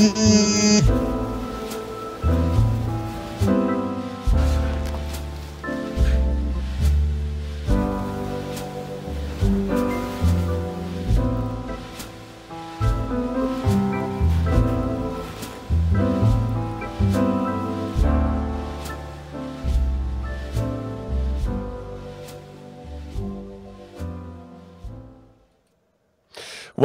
Mm-hmm.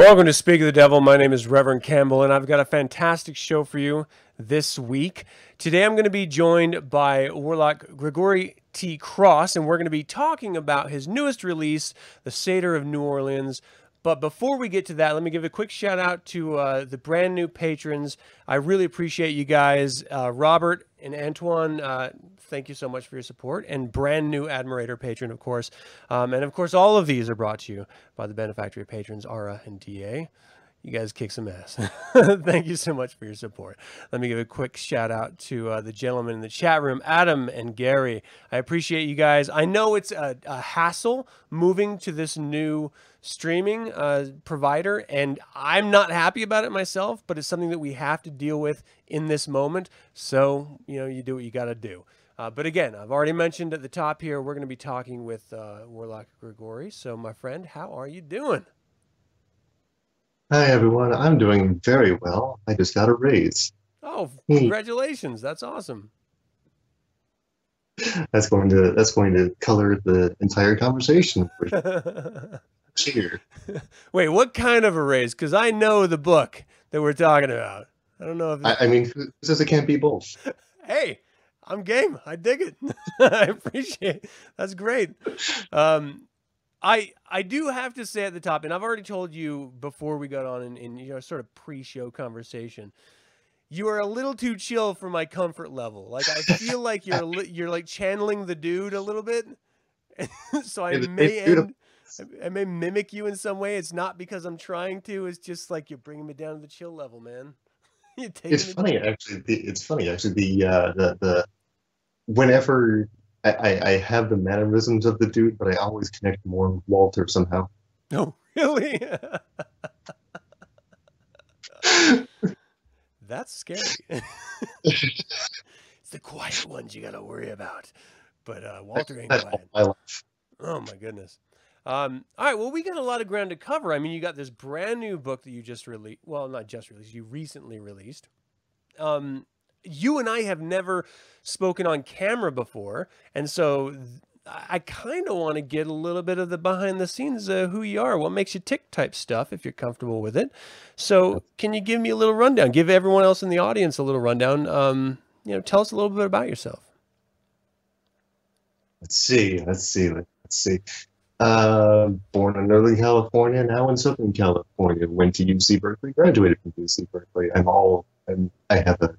Welcome to Speak of the Devil. My name is Reverend Campbell, and I've got a fantastic show for you this week. Today I'm going to be joined by Warlock Grigori T. Cross, and we're going to be talking about his newest release, The Satyr of New Orleans. But before we get to that, let me give a quick shout out to uh, the brand new patrons. I really appreciate you guys. Uh, Robert and Antoine, uh, thank you so much for your support. And brand new Admirator patron, of course. Um, and of course, all of these are brought to you by the Benefactory patrons, Ara and DA. You guys kick some ass. Thank you so much for your support. Let me give a quick shout out to uh, the gentlemen in the chat room, Adam and Gary. I appreciate you guys. I know it's a, a hassle moving to this new streaming uh, provider, and I'm not happy about it myself, but it's something that we have to deal with in this moment. So, you know, you do what you got to do. Uh, but again, I've already mentioned at the top here, we're going to be talking with uh, Warlock Grigori. So, my friend, how are you doing? Hi, everyone. I'm doing very well. I just got a raise. Oh, congratulations. That's awesome. That's going to that's going to color the entire conversation. Cheer. Wait, what kind of a raise? Because I know the book that we're talking about. I don't know if I, I mean, who says it can't be both? hey, I'm game. I dig it. I appreciate it. That's great. Um, I I do have to say at the top, and I've already told you before we got on in, in you know sort of pre-show conversation. You are a little too chill for my comfort level. Like I feel like you're you're like channeling the dude a little bit, so I may end, I may mimic you in some way. It's not because I'm trying to. It's just like you're bringing me down to the chill level, man. it's funny down. actually. The, it's funny actually. The uh, the the whenever I, I have the mannerisms of the dude, but I always connect more with Walter somehow. Oh, really? That's scary. it's the quiet ones you got to worry about. But uh, Walter ain't quiet. My life. oh, my goodness. Um, all right. Well, we got a lot of ground to cover. I mean, you got this brand new book that you just released. Well, not just released, you recently released. Um, you and I have never spoken on camera before, and so I kind of want to get a little bit of the behind the scenes of who you are, what makes you tick type stuff, if you're comfortable with it. So, can you give me a little rundown? Give everyone else in the audience a little rundown. Um, you know, tell us a little bit about yourself. Let's see. Let's see. Let's see. Uh, born in Northern California, now in Southern California. Went to UC Berkeley, graduated from UC Berkeley. I'm all. I'm, I have a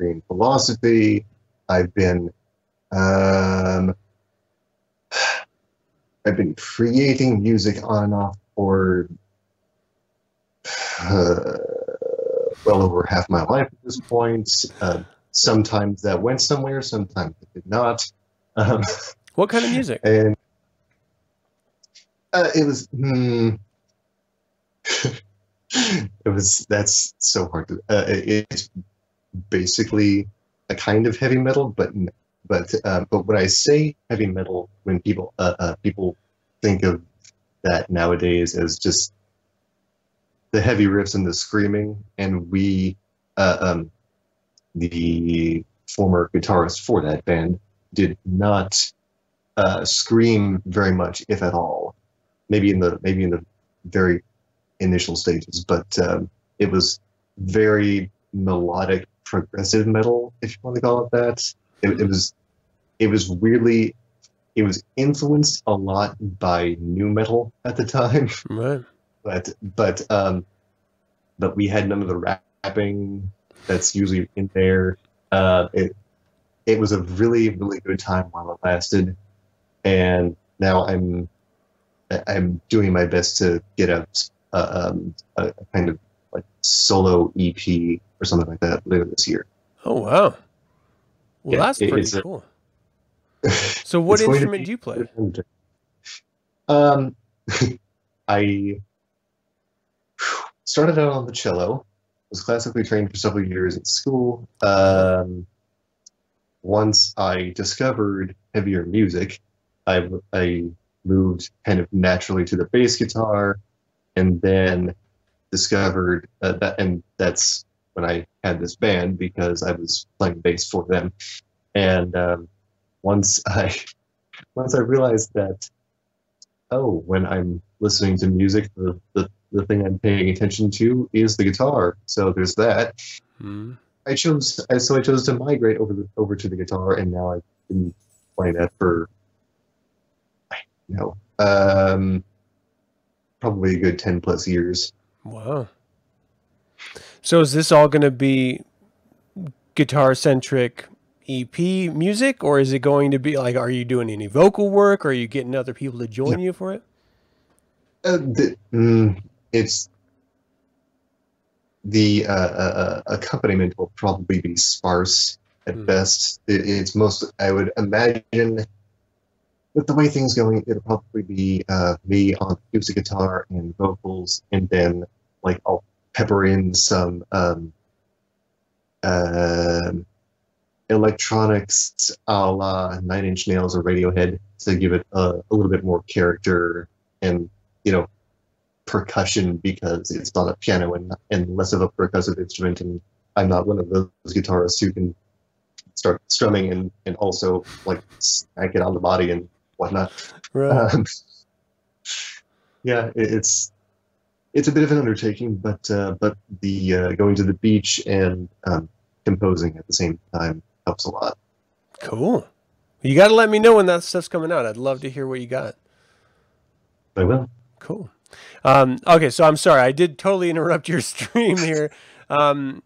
in philosophy. I've been um, I've been creating music on and off for uh, well over half my life at this point. Uh, sometimes that went somewhere, sometimes it did not. Um, what kind of music? And uh, it was. Hmm, it was. That's so hard to. Uh, it, it's basically a kind of heavy metal, but but uh, but when I say heavy metal, when people uh, uh, people think of that nowadays as just the heavy riffs and the screaming, and we, uh, um, the former guitarist for that band, did not uh, scream very much, if at all. Maybe in the maybe in the very initial stages, but um, it was very melodic progressive metal, if you want to call it that. It, it was it was weirdly it was influenced a lot by new metal at the time. Right. But but um but we had none of the rapping that's usually in there. Uh it it was a really, really good time while it lasted. And now I'm I'm doing my best to get a, a, um, a kind of like solo EP or something like that later this year. Oh wow! Well, yeah, that's pretty cool. A, so, what instrument do you play? Um, I started out on the cello, was classically trained for several years at school. Um, once I discovered heavier music, I, I moved kind of naturally to the bass guitar, and then discovered uh, that, and that's when I had this band because I was playing bass for them. And um, once I once I realized that, oh, when I'm listening to music, the, the, the thing I'm paying attention to is the guitar. So there's that. Mm. I chose I, so I chose to migrate over the over to the guitar, and now I've been playing that for you know um, probably a good ten plus years. Wow. So is this all going to be guitar centric EP music, or is it going to be like, are you doing any vocal work? Or are you getting other people to join you for it? Uh, the, mm, it's the uh, uh, uh, accompaniment will probably be sparse at Hmm. best. It, it's most I would imagine with the way things going, it'll probably be uh, me on acoustic guitar and vocals, and then like I'll pepper in some um, um electronics a la Nine Inch Nails or Radiohead to give it a, a little bit more character and you know percussion because it's not a piano and, and less of a percussive instrument and I'm not one of those guitarists who can start strumming and, and also like smack it on the body and whatnot. Right. Um, yeah, it, it's it's a bit of an undertaking, but uh, but the uh, going to the beach and um, composing at the same time helps a lot. Cool. You got to let me know when that stuff's coming out. I'd love to hear what you got. I will. Cool. Um, okay, so I'm sorry, I did totally interrupt your stream here. Um,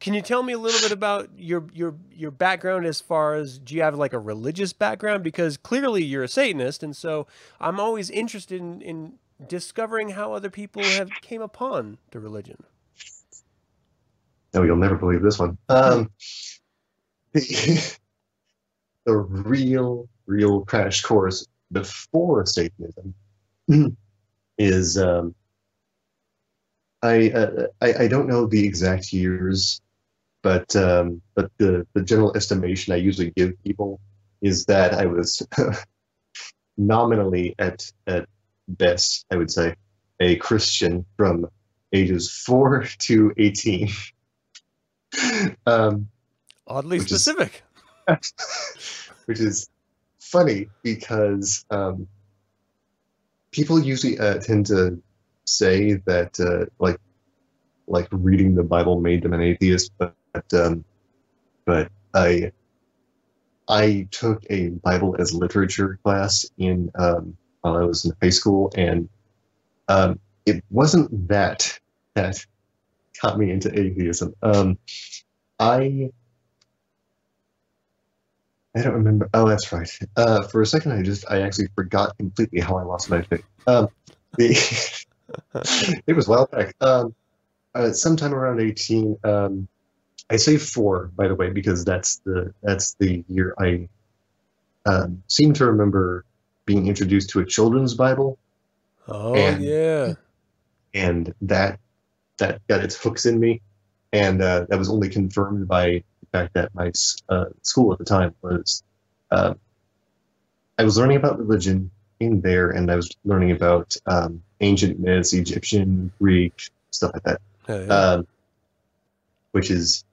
can you tell me a little bit about your your your background as far as do you have like a religious background? Because clearly you're a Satanist, and so I'm always interested in, in discovering how other people have came upon the religion. No, you'll never believe this one. Um, the, real, real crash course before Satanism is um, I, uh, I I don't know the exact years, but um, but the the general estimation I usually give people is that I was nominally at at best I would say a Christian from ages four to eighteen. um, Oddly Which is- specific. which is funny because um, people usually uh, tend to say that uh, like like reading the Bible made them an atheist, but um, but I I took a Bible as literature class in um, while I was in high school, and um, it wasn't that that got me into atheism. Um, I I don't remember. Oh, that's right. Uh, for a second, I just I actually forgot completely how I lost my faith. Um, the it was a while back. Um, uh, sometime around eighteen. Um, I say four, by the way, because that's the that's the year I um, seem to remember being introduced to a children's Bible, Oh and- yeah. and that that got its hooks in me, and uh, that was only confirmed by the fact that my uh, school at the time was. Uh, I was learning about religion in there, and I was learning about um, ancient myths, Egyptian, Greek, stuff like that, Yeah, yeah. um, which is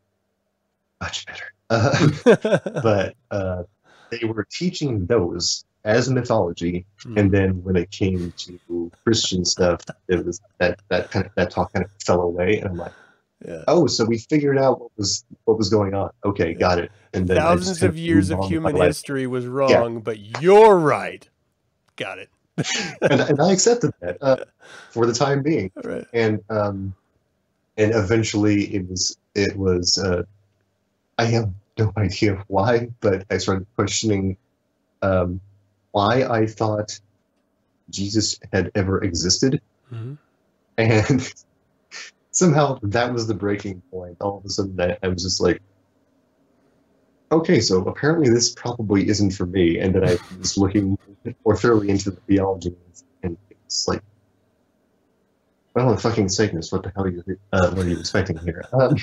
much better. Uh, but uh, they were teaching those as mythology, Hmm. and then when it came to Christian stuff, it was that that kind of that talk kind of fell away, and I'm like, yeah. oh, so we figured out what was what was going on. Okay, got it. And then Thousands of years of human history was wrong, but you're right. Got it. and, and I accepted that uh, for the time being. Right. and um, and eventually it was it was uh, I have no idea why, but I started questioning um, why I thought Jesus had ever existed, Mhm. and somehow that was the breaking point. All of a sudden, I, I was just like. Okay, so apparently this probably isn't for me, and that I was looking more thoroughly into the theology, and it's like, well, the fucking Satanists, what the hell are you, uh, what are you expecting here? Um,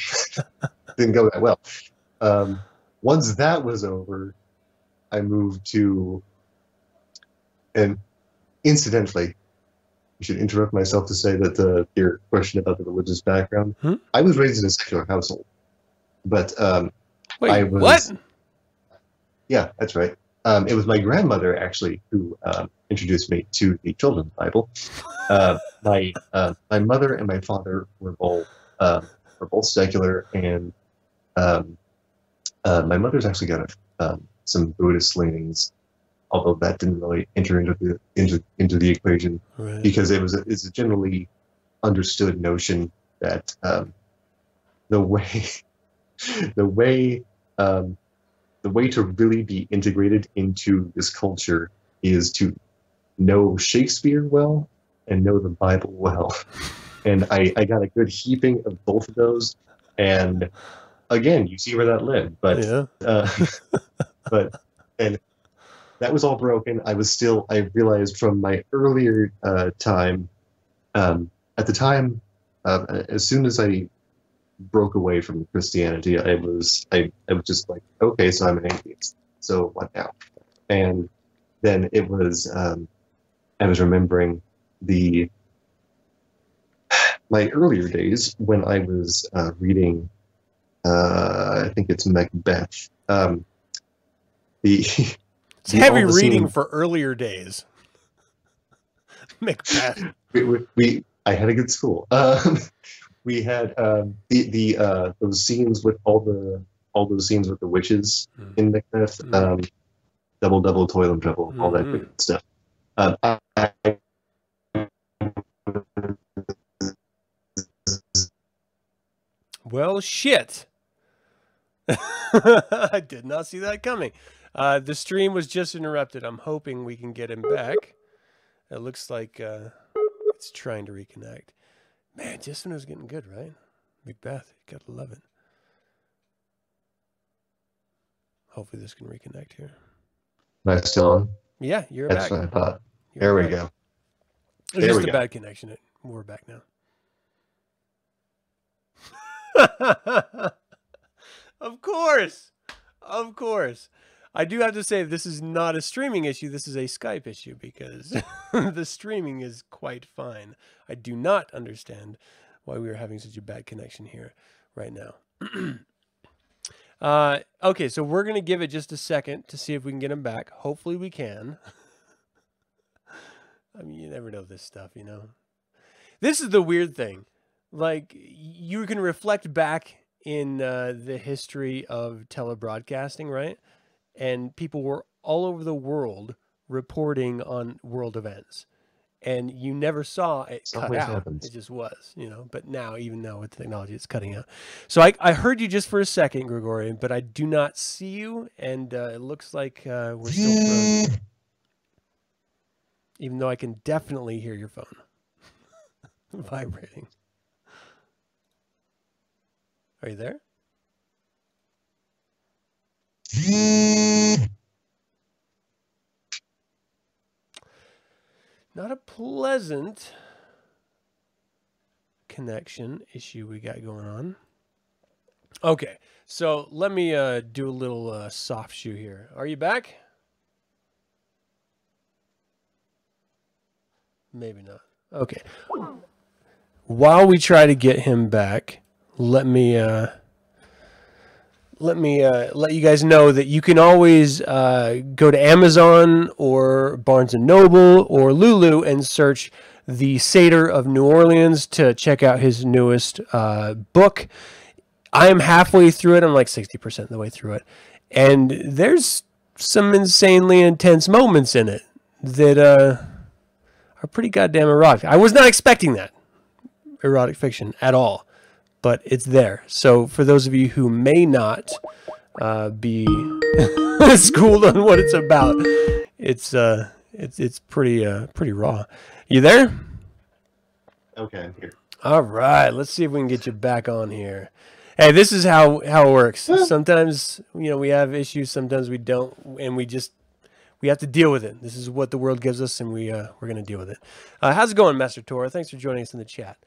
didn't go that well. Um, once that was over, I moved to, and incidentally, I should interrupt myself to say that the, your question about the religious background, Hmm? I was raised in a secular household, but um, Wait, I was- what? yeah, that's right. Um, it was my grandmother actually who um, introduced me to the children's Bible. Uh, my uh, my mother and my father were both um, were both secular, and um, uh, my mother's actually got a, um, some Buddhist leanings, although that didn't really enter into the into into the equation Right. because it was a, it's a generally understood notion that um, the way the way um, the way to really be integrated into this culture is to know Shakespeare well and know the Bible well. And I, I got a good heaping of both of those. And again, you see where that led. But yeah. uh, but and that was all broken. I was still. I realized from my earlier uh, time, um, at the time, uh, as soon as I broke away from Christianity, I was I, I was just like, okay, so I'm an atheist. So what now? And then it was um, I was remembering the my earlier days when I was uh, reading uh, I think it's Macbeth. Um, the It's the- heavy reading for earlier days. Macbeth. we, we, we I had a good school. Um, we had um, the the uh, those scenes with all the all those scenes with the witches Mm. in Macbeth. Mm. Um, double double toil and trouble, all that Mhm. good stuff. Um, I, I, Well, shit. I did not see that coming. Uh, the stream was just interrupted. I'm hoping we can get him back. It looks like uh, it's trying to reconnect. Man, just when it was getting good, right? Macbeth, you gotta love it. Hopefully, this can reconnect here. am I still on? Yeah, you're That's back. what I thought. You're There we go. It was There just a go. bad connection. We're back now. of course. Of course. I do have to say this is not a streaming issue. This is a Skype issue because the streaming is quite fine. I do not understand why we are having such a bad connection here right now. uh, okay, so we're going to give it just a second to see if we can get him back. Hopefully, we can. I mean, you never know this stuff, you know. This is the weird thing. Like, you can reflect back in uh, the history of telebroadcasting, right? And people were all over the world reporting on world events. And you never saw it cut out. happens. It just was, you know. But now, even now with technology, it's cutting out. So I, I heard you just for a second, Gregorian, but I do not see you. And uh, it looks like uh, we're still frozen even though I can definitely hear your phone vibrating. Are you there? Not a pleasant connection issue we got going on. Okay, so let me uh, do a little uh, soft shoe here. Are you back? Maybe not. Okay. While we try to get him back, let me uh, let me uh, let you guys know that you can always uh, go to Amazon or Barnes and Noble or Lulu and search the Satyr of New Orleans to check out his newest uh, book. I am halfway through it. I'm like 60% of the way through it. And there's some insanely intense moments in it that uh, are pretty goddamn erotic. I was not expecting that erotic fiction at all, but it's there. So for those of you who may not uh, be schooled on what it's about, it's uh, it's it's pretty uh, pretty raw. You there? Okay, I'm here. All right, let's see if we can get you back on here. Hey, this is how how it works. Sometimes you know we have issues, sometimes we don't, and we just we have to deal with it. This is what the world gives us, and we uh, we're going to deal with it. Uh, how's it going, Master Tor? Thanks for joining us in the chat.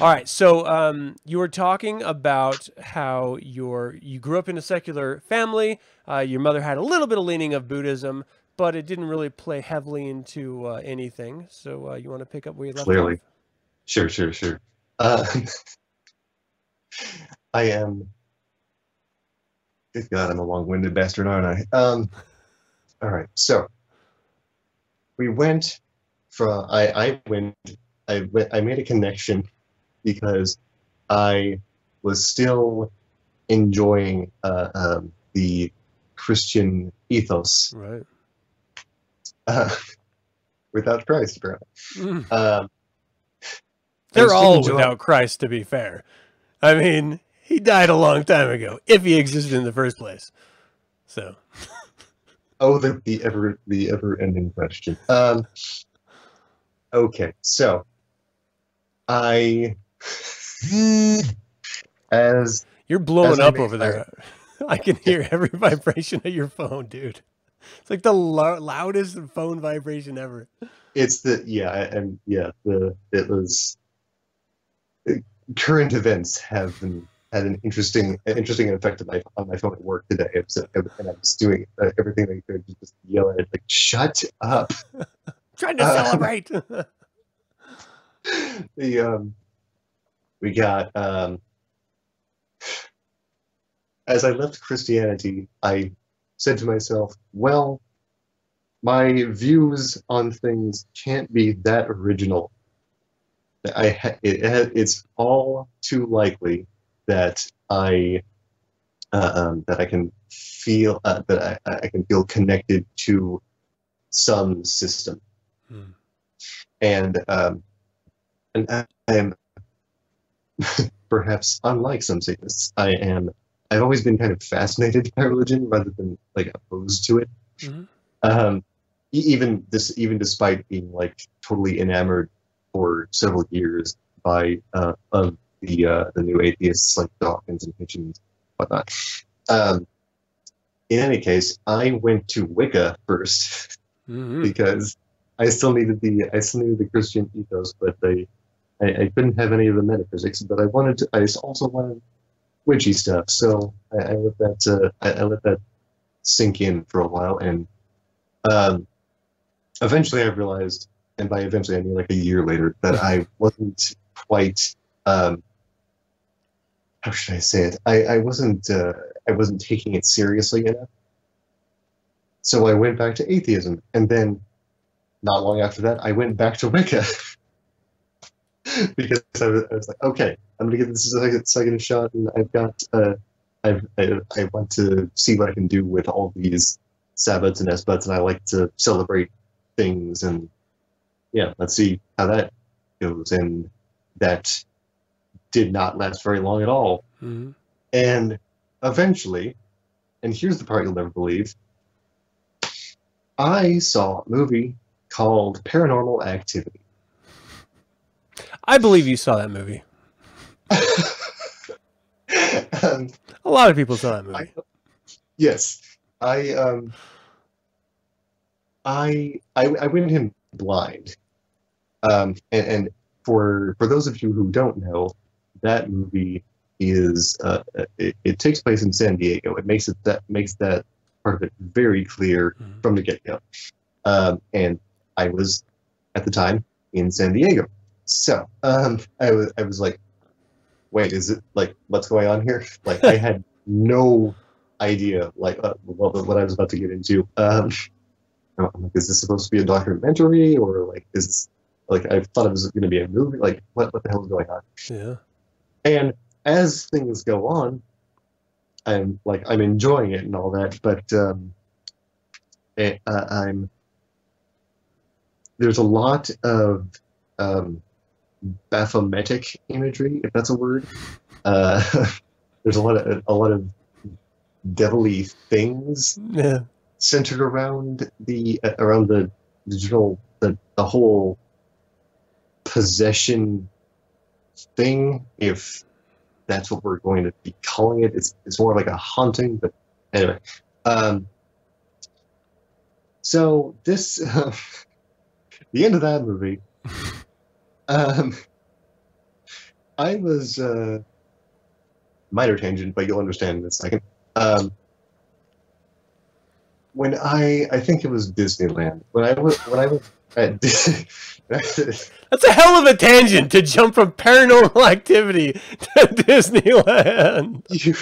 All right, so um, you were talking about how your you grew up in a secular family. Uh, your mother had a little bit of leaning of Buddhism, but it didn't really play heavily into uh, anything. So uh, you want to pick up where you left Clearly. off? Sure, sure, sure. Uh, I am. Good God, I'm a long-winded bastard, aren't I? Um, all right, so we went from. I I went. I went. I made a connection because I was still enjoying uh, um, the Christian ethos Right. uh, without Christ, apparently. Mm. Um, They're all without Christ, to be fair. I mean, he died a long time ago, if he existed in the first place. So, Oh, the, the ever the ever ending question. Um, okay, so I as you're blowing As up over there. I can hear every vibration of your phone, dude. It's like the lo- loudest phone vibration ever. it's the yeah and yeah the it was uh, current events have been had an interesting an interesting effect on my on my phone at work today. It was, and I was doing uh, everything I could to just yell at it like shut up. trying to Uh, celebrate. the um we got um as I left Christianity, I said to myself, well, my views on things can't be that original. I ha- it, it, it's all too likely that I uh, um, that I can feel uh, that I, I can feel connected to some system Hmm. and um, and I am perhaps unlike some Satanists. I am. I've always been kind of fascinated by religion rather than like opposed to it. Mhm. Um, even this, even despite being like totally enamored for several years by uh, of the uh, the new atheists like Dawkins and Hitchens, and whatnot. Um, in any case, I went to Wicca first Mhm. because I still needed the I still needed the Christian ethos, but they I, I couldn't have any of the metaphysics. But I wanted to, I also wanted witchy stuff, so I, I let that uh, I, I let that sink in for a while, and um, eventually I realized, and by eventually I mean like a year later, that I wasn't quite um, how should I say it? I, I wasn't uh, I wasn't taking it seriously enough. So I went back to atheism, and then not long after that, I went back to Wicca because I was, I was like, okay, I'm gonna give this a second, shot, and I've got, uh, I've, I, I want to see what I can do with all these sabbats and esbats, and I like to celebrate things, and yeah, let's see how that goes. And that did not last very long at all. Mhm. And eventually, and here's the part you'll never believe, I saw a movie called Paranormal Activity. I believe you saw that movie. A lot of people saw that movie. I, yes, I um, I, I I went in blind, um, and, and for for those of you who don't know, that movie is uh, it, it takes place in San Diego. It makes it that makes that part of it very clear Mhm. from the get go. Um, and I was at the time in San Diego, so um, I was I was like, wait, is it like what's going on here? Like I had no idea like uh, what, what I was about to get into. Um, I'm like, is this supposed to be a documentary or like is this like I thought it was going to be a movie? Like what what the hell is going on? Yeah. And as things go on, I'm like I'm enjoying it and all that, but um, eh, uh, I'm there's a lot of um, Baphometic imagery, if that's a word. Uh, there's a lot of a lot of devilly things Yeah. centered around the uh, around the digital the the whole possession thing if that's what we're going to be calling it it's it's more like a haunting but anyway um so this, uh, the end of that movie. um, I was uh, minor tangent, but you'll understand in a second. Um, when I, I think it was Disneyland. When I was when I was at That's a hell of a tangent to jump from paranormal activity to Disneyland. you,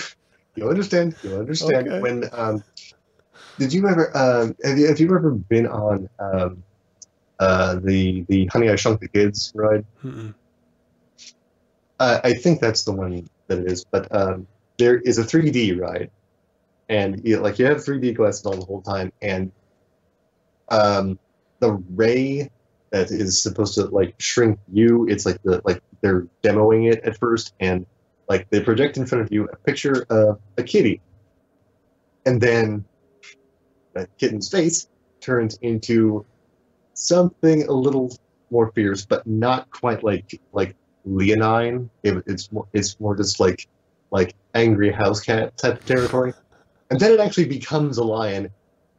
you understand? You understand Okay. when? Um, did you ever? Um, have you have you ever been on um, uh, the the Honey I Shrunk the Kids ride? Mm-mm. Uh, I think that's the one that it is. But um, there is a 3D ride, and you, like you have 3D glasses on the whole time, and um, the ray that is supposed to like shrink you. It's like the like they're demoing it at first, and like they project in front of you a picture of a kitty, and then that kitten's face turns into something a little more fierce, but not quite like like leonine. It, it's more it's more just like like angry house cat type of territory, and then it actually becomes a lion,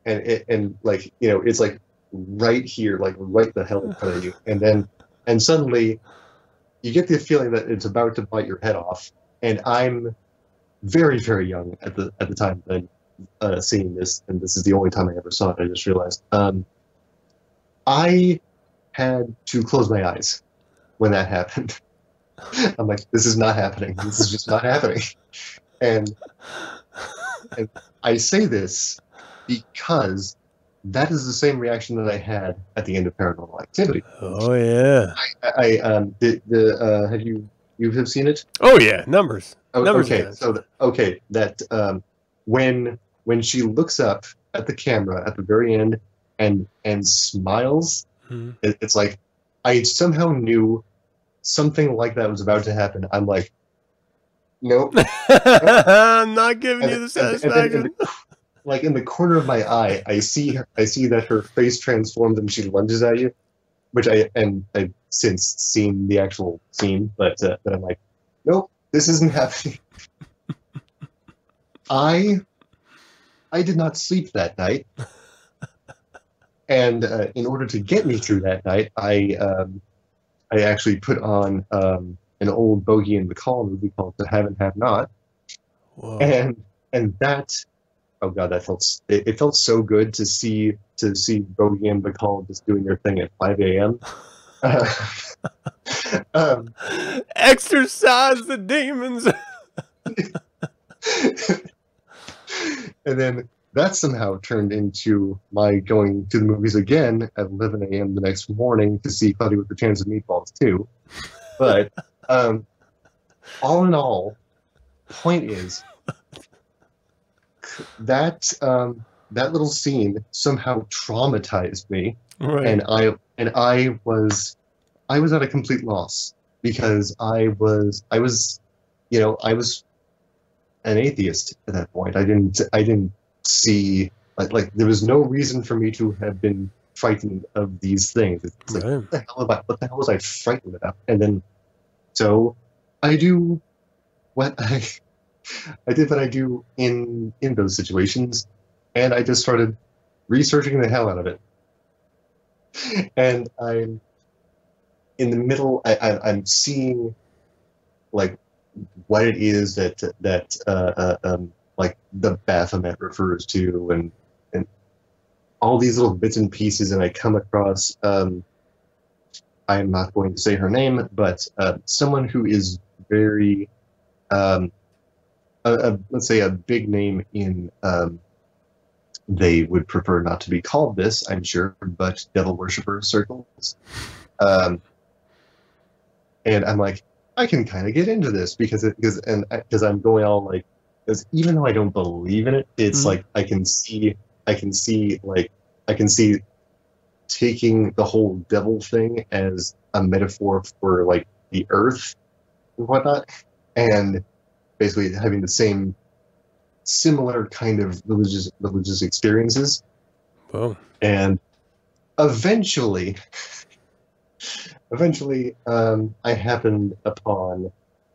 and it, and like you know it's like right here, like right the hell in front of you, and then and suddenly you get the feeling that it's about to bite your head off, and I'm very very young at the at the time that I'm uh, seeing this, and this is the only time I ever saw it. I just realized. Um, I had to close my eyes when that happened. I'm like, this is not happening. This is just not happening. And, and I say this because that is the same reaction that I had at the end of Paranormal Activity. Oh yeah. I, I um, the, the uh, have you you have seen it? Oh yeah. Numbers. Oh, Numbers okay, guys. so th- okay, that um, when when she looks up at the camera at the very end and and smiles, Mhm. it, it's like I somehow knew something like that was about to happen. I'm like, nope. I'm not giving you And- the and- and then in satisfaction. the- like in the corner of my eye, I see her, I see that her face transforms and she lunges at you, which I and I've since seen the actual scene, but uh, but I'm like, nope, this isn't happening. I I did not sleep that night, and uh, in order to get me through that night, I um, I actually put on um, an old Bogie and Bacall movie called The Have and Have Not Whoa. and and that oh god that felt it, it felt so good to see to see Bogie and Bacall just doing their thing at 5 a.m uh, um, Exercise the demons. and then that somehow turned into my going to the movies again at 11 a.m the next morning to see Cloudy with the Chance of Meatballs too but um, all in all point is that um, that little scene somehow traumatized me right. and I and I was I was at a complete loss because I was I was you know I was an atheist at that point. I didn't I didn't see like like there was no reason for me to have been frightened of these things. It's like Right. what the hell about what the hell was I frightened about? And then so I do what I I did what I do in in those situations and I just started researching the hell out of it and I'm in the middle. I, I, I'm seeing like what it is that that uh, uh, um, like the Baphomet refers to, and and all these little bits and pieces, and I come across. Um, I'm not going to say her name, but uh, someone who is very, um, a, a, let's say, a big name in um, they would prefer not to be called this, I'm sure, but devil worshipper circles. Um, and I'm like, I can kind of get into this because it because and because I'm going all like because even though I don't believe in it, it's Mhm. like I can see I can see like I can see taking the whole devil thing as a metaphor for like the earth and whatnot, and basically having the same similar kind of religious religious experiences Whoa. and eventually eventually um, i happened upon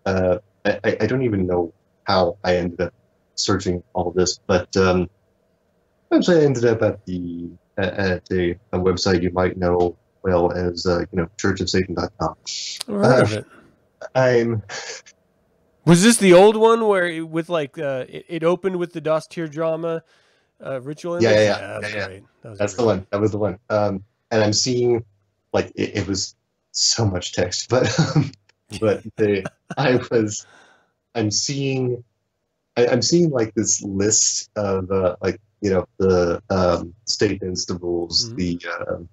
uh, I, I- don't even know how i ended up searching all this but um, eventually I ended up at the at, a, a website you might know well as uh, you know churchofsatan.com. Heard of it. I'm Was this the old one where it, with like uh, it, it opened with the Das Tierdrama uh, ritual? Yeah, yeah, yeah. that's Yeah, yeah. great. That was that's the one. That was the one. Um, and I'm seeing like it, it was so much text, but um, but the I was I'm seeing I, I'm seeing like this list of uh, like you know the um, statements, the rules, Mhm. the um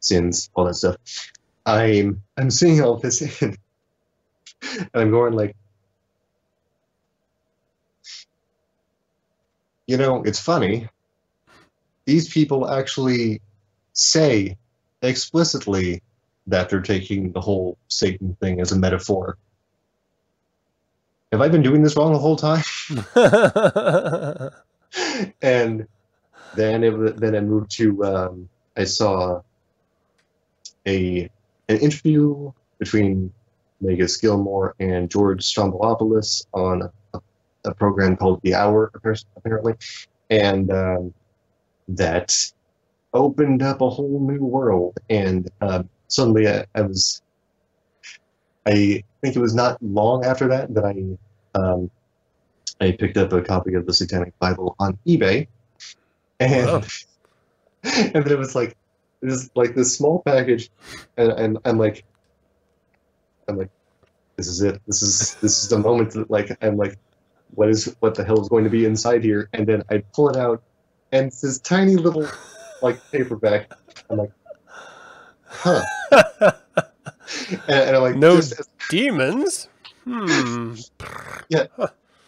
sins, all that stuff. I'm I'm seeing all this in, and I'm going like, you know, it's funny. These people actually say explicitly that they're taking the whole Satan thing as a metaphor. Have I been doing this wrong the whole time? and then it then I moved to um, I saw a an interview between Magus Gilmore and George Stroumboulopoulos on a, a program called The Hour apparently, and um, that opened up a whole new world. And um, suddenly I, I was I think it was not long after that that I um, I picked up a copy of the Satanic Bible on eBay, and Wow. and then it was like this like this small package, and, and I'm like, I'm like, this is it. This is this is the moment that like I'm like, what is what the hell is going to be inside here? And then I pull it out, and it's this tiny little like paperback. I'm like, huh. And, and I'm like, No as Demons? Hmm. Yeah.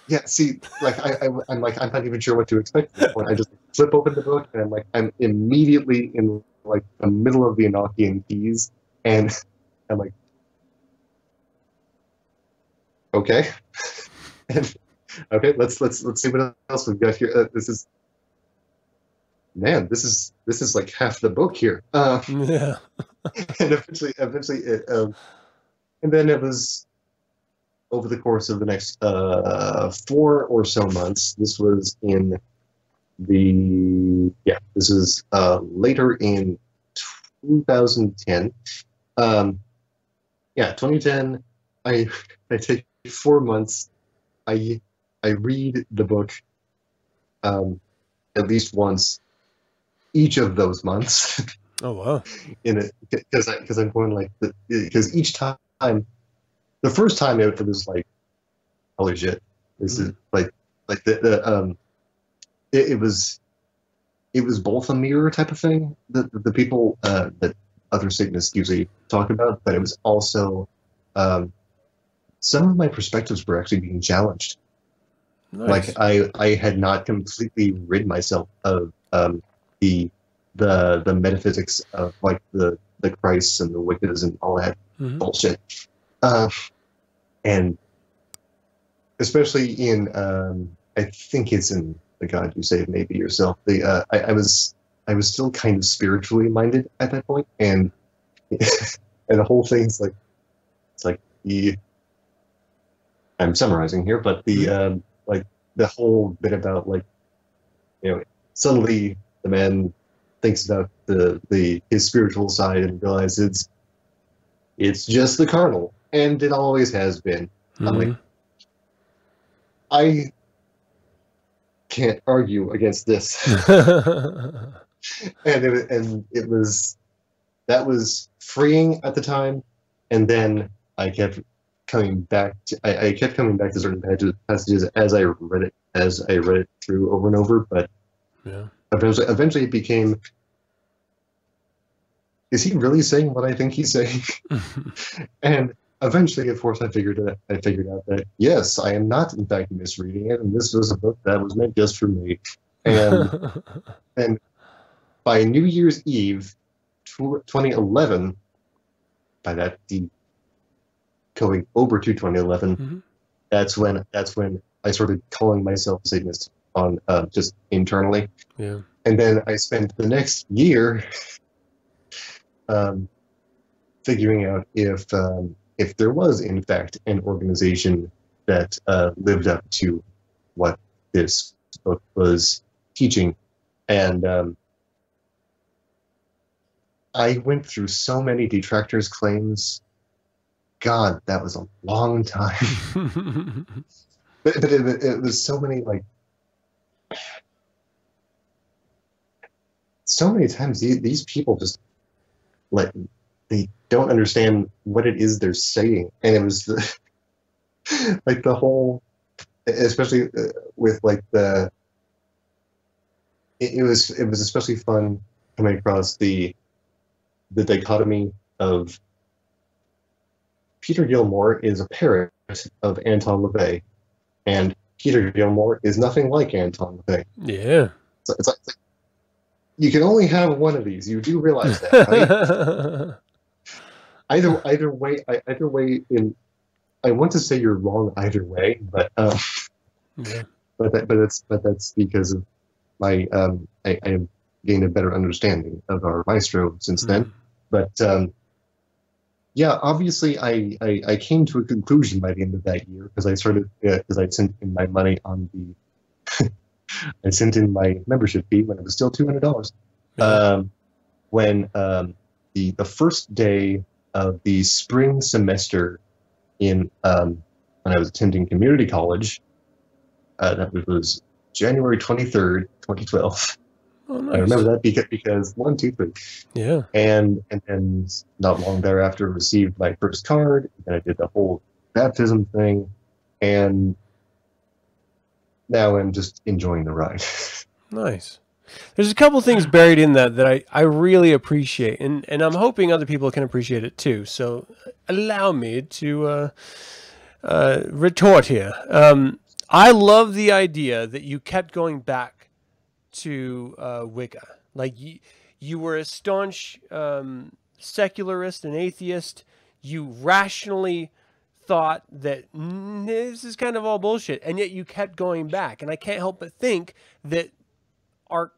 Yeah, see, like I, I, am like I'm not even sure what to expect at this point. I just flip open the book and I'm like I'm immediately in like the middle of the Enochian keys, and I'm like, okay, and okay, let's let's let's see what else we've got here. Uh, this is, man, this is this is like half the book here. Uh, Yeah. and eventually, eventually, it, um, and then it was over the course of the next uh, four or so months. This was in the yeah, this is uh, later in 2010. Um, yeah, 2010. I I take four months. I I read the book um, at least once each of those months. Oh wow. in it because I because I'm going like because each time the first time it, it was like holy shit this is like like the, the um it, it was it was both a mirror type of thing that that the people uh, that other Satanists usually talk about but it was also um some of my perspectives were actually being challenged Nice. like I I had not completely rid myself of um, the the the metaphysics of like the the Christs and the Wiccas and all that Mhm. bullshit, uh, and especially in um, I think it's in the God You Save Maybe Yourself. The uh, I, I was I was still kind of spiritually minded at that point, and and the whole thing's like it's like the I'm summarizing here, but the um, like the whole bit about like you know suddenly the man thinks about the the his spiritual side and realizes it's it's just the carnal and it always has been I'm like, Mhm. i can't argue against this Mm-hmm. and it, and it was that was freeing at the time and then i kept coming back to i, I kept coming back to certain passages, as i read it as i read it through over and over but yeah. eventually eventually it became is he really saying what i think he's saying and eventually of course i figured it i figured out that yes i am not in fact misreading it and this was a book that was meant just for me and by new year's eve tw- 2011 by that the going over to 2011 Mhm. that's when that's when i started calling myself a satanist on uh, just internally yeah. and then I spent the next year um, figuring out if um, if there was in fact an organization that uh, lived up to what this book was teaching, and um, I went through so many detractors' claims. God, that was a long time. but but it, it was so many like so many times these, these people just like they don't understand what it is they're saying and it was the, like the whole especially uh, with like the it, it was it was especially fun coming across the the dichotomy of Peter Gilmore is a parrot of Anton LaVey, and Peter Gilmore is nothing like Anton LaVey. Yeah. So it's like, it's like you can only have one of these. You do realize that, right? either either way, either way. In I want to say you're wrong either way, but um, yeah. but that, but that's but that's because of my um, I, I have gained a better understanding of our maestro since then. Mm. But um, yeah, obviously, I, I, I came to a conclusion by the end of that year because I started because uh, I sent in my money on the I sent in my membership fee when it was still two hundred dollars. Yeah. Um, when um, the the first day of the spring semester in um, when I was attending community college, uh, that was January twenty third, twenty twelve. Oh, nice. I remember that because, because one, two, three. Yeah. And and then not long thereafter received my first card. And I did the whole baptism thing, and now I'm just enjoying the ride. Nice. There's a couple things buried in that that I, I really appreciate, and, and I'm hoping other people can appreciate it too. So allow me to uh, uh, retort here. Um, I love the idea that you kept going back to uh, Wicca. Like you, you were a staunch um, secularist and atheist. You rationally thought that "Mm, this is kind of all bullshit, and yet you kept going back. And I can't help but think that our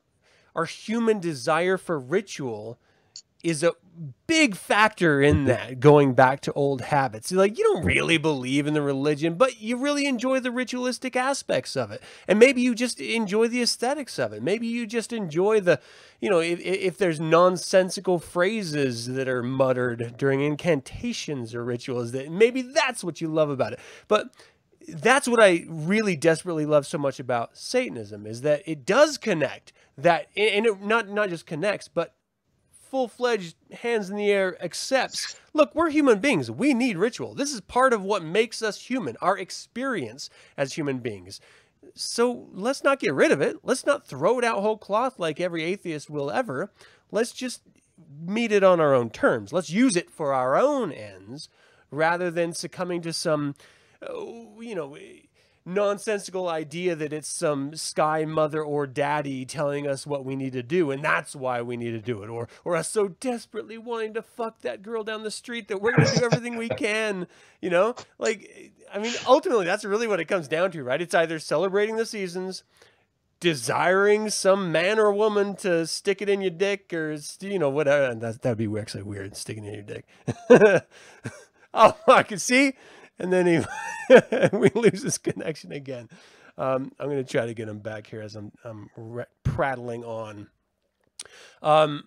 our human desire for ritual is a big factor in mm-hmm. that going back to old habits. Like you don't mm-hmm. really believe in the religion, but you really enjoy the ritualistic aspects of it. And maybe you just enjoy the aesthetics of it. Maybe you just enjoy the, you know, if, if there's nonsensical phrases that are muttered during incantations or rituals that maybe that's what you love about it. But that's what I really desperately love so much about Satanism is that it does connect that and it not not just connects but full-fledged hands in the air accepts look we're human beings. We need ritual. This is part of what makes us human our experience as human beings. So let's not get rid of it. Let's not throw it out whole cloth like every atheist will ever. Let's just meet it on our own terms. Let's use it for our own ends rather than succumbing to some uh, you know nonsensical idea that it's some sky mother or daddy telling us what we need to do and that's why we need to do it or or us so desperately wanting to fuck that girl down the street that we're going to do everything we can you know? Like i mean ultimately that's really what it comes down to right? It's either celebrating the seasons desiring some man or woman to stick it in your dick or you know whatever that that'd be actually weird sticking in your dick. Oh i can see and then he we lose his connection again. Um, I'm going to try to get him back here as I'm I'm re- prattling on. Um,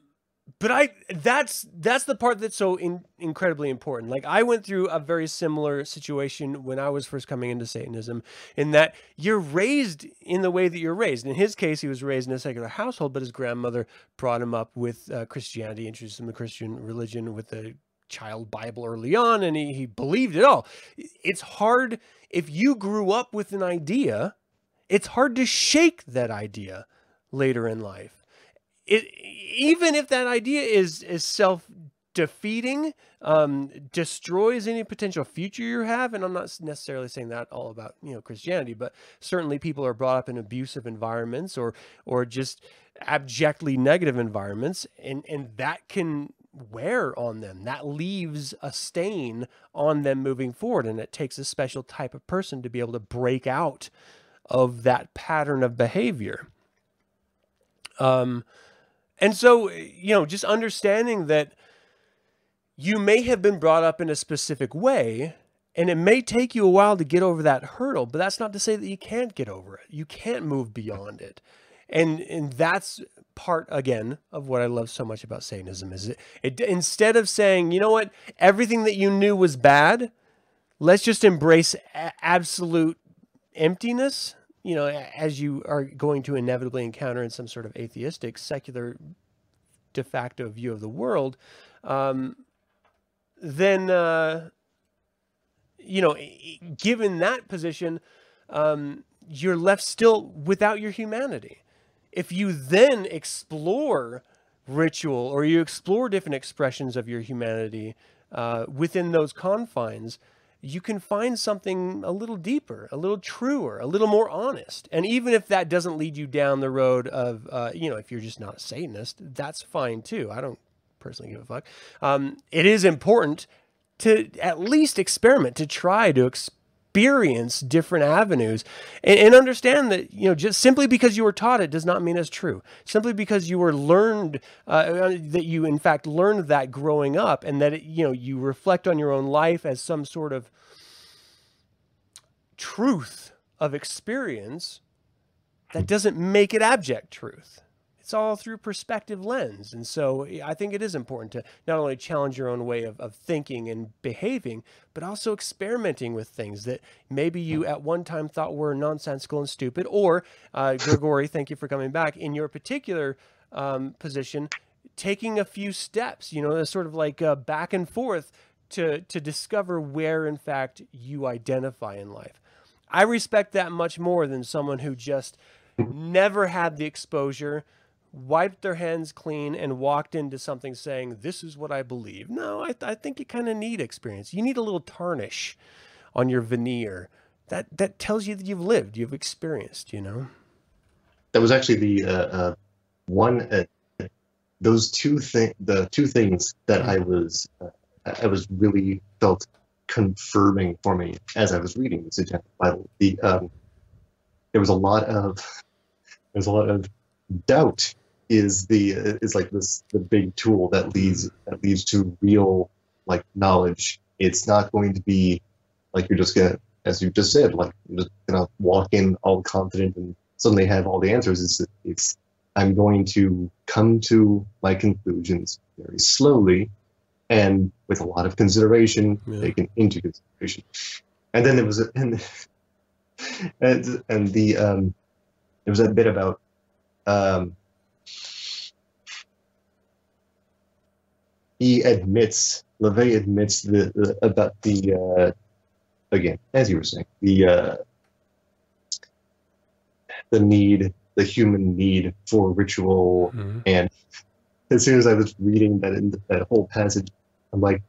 but I that's that's the part that's so in, incredibly important. Like I went through a very similar situation when I was first coming into Satanism, in that you're raised in the way that you're raised. In his case, he was raised in a secular household, but his grandmother brought him up with uh, Christianity, introduced him to the Christian religion with the child Bible early on and he, he believed it all. It's hard if you grew up with an idea, it's hard to shake that idea later in life. It, even if that idea is, is self defeating, um, destroys any potential future you have. And I'm not necessarily saying that all about, you know, Christianity, but certainly people are brought up in abusive environments or, or just abjectly negative environments. And, and that can wear on them. That leaves a stain on them moving forward. And it takes a special type of person to be able to break out of that pattern of behavior. Um, and so, you know, just understanding that you may have been brought up in a specific way and it may take you a while to get over that hurdle, but that's not to say that you can't get over it. You can't move beyond it. And and that's part again of what I love so much about Satanism is it, it instead of saying, you know what, everything that you knew was bad, let's just embrace absolute emptiness. You know, as you are going to inevitably encounter in some sort of atheistic, secular, de facto view of the world, um, then uh, you know, given that position, um, you're left still without your humanity. If you then explore ritual or you explore different expressions of your humanity uh, within those confines, you can find something a little deeper, a little truer, a little more honest. And even if that doesn't lead you down the road of, uh, you know, if you're just not a Satanist, that's fine too. I don't personally give a fuck. Um, it is important to at least experiment, to try to experience different avenues and, and, understand that, you know, just simply because you were taught it does not mean it's true. Simply because you were learned, uh, that you in fact learned that growing up and that, it, you know, you reflect on your own life as some sort of truth of experience that doesn't make it abject truth it's all through perspective lens. And so I think it is important to not only challenge your own way of, of thinking and behaving, but also experimenting with things that maybe you at one time thought were nonsensical and stupid. Or, uh, Grigori, thank you for coming back. In your particular um, position, taking a few steps, you know, sort of like uh, back and forth to, to discover where, in fact, you identify in life. I respect that much more than someone who just never had the exposure wiped their hands clean and walked into something saying, This is what I believe. No, I, th- I think you kind of need experience. You need a little tarnish on your veneer. That, that tells you that you've lived, you've experienced, you know? That was actually the uh, uh, one, uh, those two things, the two things that I was, uh, I was really felt confirming for me as I was reading the Satanic Bible. The, um, there was a lot of, there's a lot of doubt is the is like this the big tool that leads that leads to real like knowledge. It's not going to be like you're just gonna as you just said like you're just gonna walk in all confident and suddenly have all the answers. It's it's I'm going to come to my conclusions very slowly and with a lot of consideration yeah. taken into consideration. And then there was a, and and, and the um, there was a bit about um, he admits, LaVey admits the, the about the uh, again, as you were saying, the uh, the need, the human need for ritual, mm-hmm. and as soon as I was reading that in that whole passage, I'm like,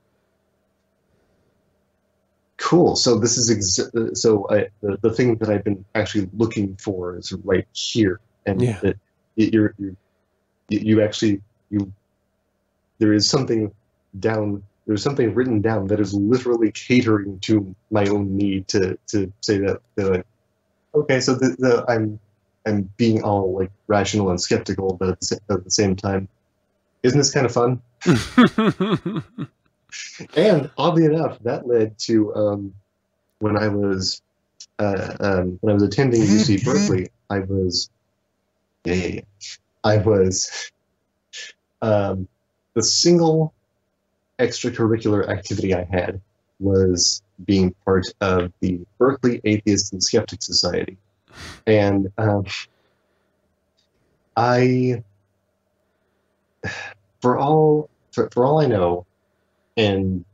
cool. So this is ex- so I, the the thing that I've been actually looking for is right here, and yeah. that you're, you're you actually you there is something down there's something written down that is literally catering to my own need to to say that, that okay so the, the, i'm i'm being all like rational and skeptical but at the, at the same time isn't this kind of fun? And oddly enough that led to um, when i was uh, um, when i was attending uc berkeley i was yeah yeah yeah i was um, the single extracurricular activity I had was being part of the Berkeley Atheist and Skeptic Society. And um, I, for all for, for all I know, and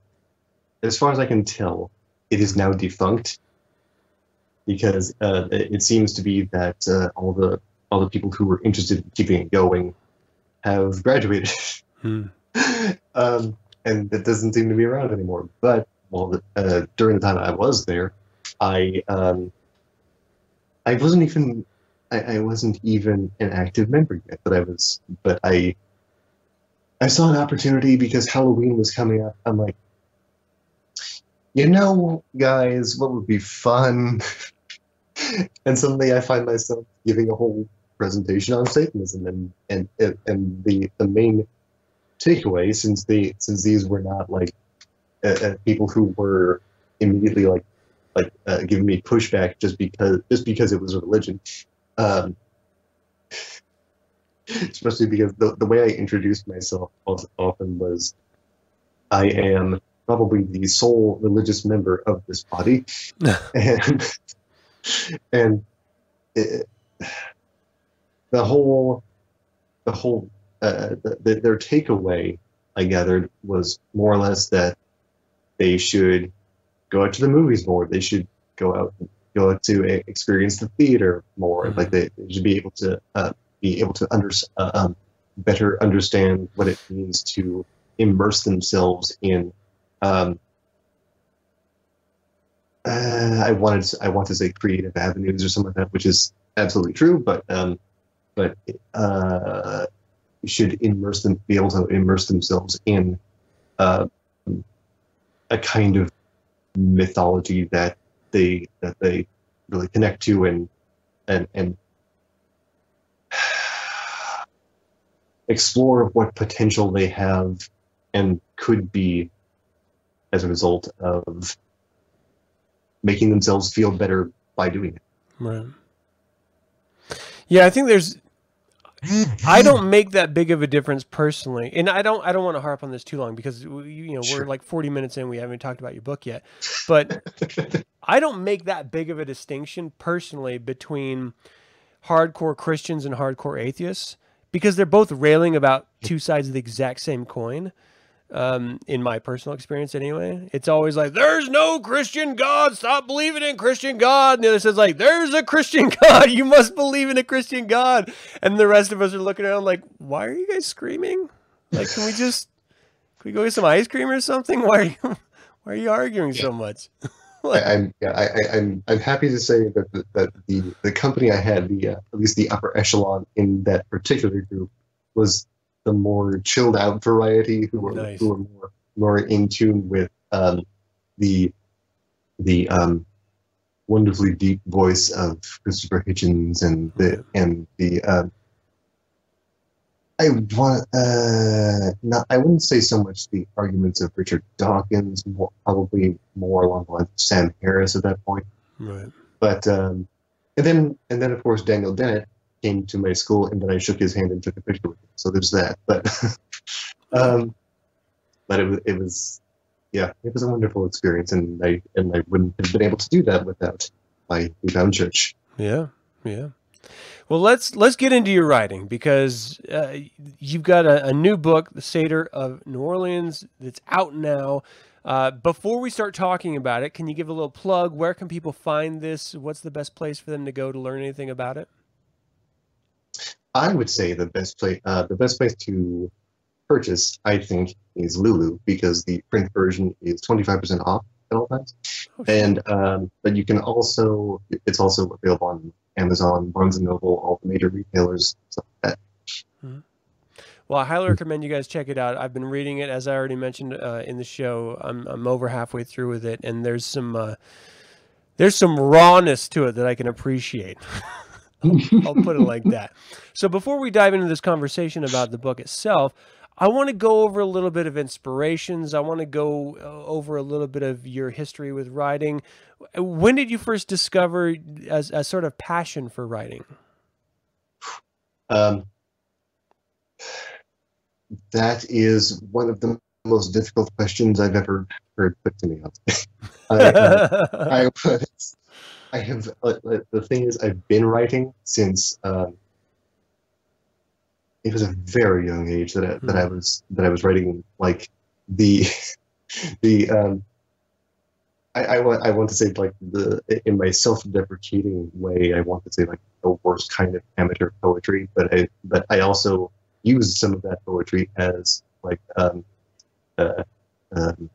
as far as I can tell, it is now defunct because uh, it seems to be that uh, all the all the people who were interested in keeping it going have graduated. Hmm. um, and it doesn't seem to be around anymore. But well, uh, during the time I was there, I um, I wasn't even I, I, wasn't even an active member yet. But I was, but I I saw an opportunity because Halloween was coming up. I'm like, you know, guys, what would be fun? and suddenly I find myself giving a whole presentation on Satanism, and and and the the main takeaway since they since these were not like uh, uh, people who were immediately like like uh, giving me pushback just because just because it was a religion. Um, especially because the, the way I introduced myself often was I am probably the sole religious member of this body, and and it, the whole the whole uh, the, the, their takeaway I gathered was more or less that they should go out to the movies more. They should go out go out to experience the theater more. Mm-hmm. Like they, they, should be able to uh, be able to under, uh, um, better understand what it means to immerse themselves in. Um, uh, I wanted to, I want to say creative avenues or something like that, which is absolutely true, but um, but uh, should immerse them, be able to immerse themselves in uh, a kind of mythology that they that they really connect to and and and explore what potential they have and could be as a result of making themselves feel better by doing it. Right. Yeah, I think there's I don't make that big of a difference personally, and I don't. I don't want to harp on this too long because you know we're like forty minutes in. We haven't talked about your book yet, but I don't make that big of a distinction personally between hardcore Christians and hardcore atheists because they're both railing about two sides of the exact same coin um, in my personal experience anyway. It's always like, there's no Christian God. Stop believing in Christian God. And the other says like, there's a Christian God. You must believe in a Christian God. And the rest of us are looking around like, why are you guys screaming? Like, can we just, can we go get some ice cream or something? Why are you, why are you arguing so much? like, I, am yeah, I, I, I'm I'm happy to say that the, that the the company I had, the uh, at least the upper echelon in that particular group, was the more chilled out variety who are nice. who are more more in tune with um, the the um, wonderfully deep voice of Christopher Hitchens and the and the uh, I want uh, not I wouldn't say so much the arguments of Richard Dawkins, more, probably more along the lines of Sam Harris at that point. Right. But um, and then and then of course Daniel Dennett, came to my school and then I shook his hand and took a picture with him. So there's that. But um, but it was it was yeah, it was a wonderful experience and I and I wouldn't have been able to do that without my Newfound church. Yeah, yeah. Well, let's let's get into your writing because uh, you've got a, a, new book, The Satyr of New Orleans, that's out now. Uh, before we start talking about it, can you give a little plug? Where can people find this? What's the best place for them to go to learn anything about it? I would say the best place uh, the best place to purchase, I think, is Lulu because the print version is twenty five percent off at all times, oh, and um, but you can also it's also available on Amazon, Barnes and Noble, all the major retailers, stuff like that. Mm-hmm. Well, I highly recommend you guys check it out. I've been reading it as I already mentioned uh, in the show. I'm I'm over halfway through with it, and there's some uh, there's some rawness to it that I can appreciate. I'll put it like that. So before we dive into this conversation about the book itself, I want to go over a little bit of inspirations. I want to go uh, over a little bit of your history with writing. When did you first discover as a sort of passion for writing? Um, that is one of the most difficult questions I've ever heard put to me. I, uh, I was I have uh, the thing is I've been writing since um, it was a very young age that I, mm-hmm. that I hmm. was that I was writing like the the um, I, I want I want to say like the in my self-deprecating way I want to say like the worst kind of amateur poetry but I but I also use some of that poetry as like um, uh, um,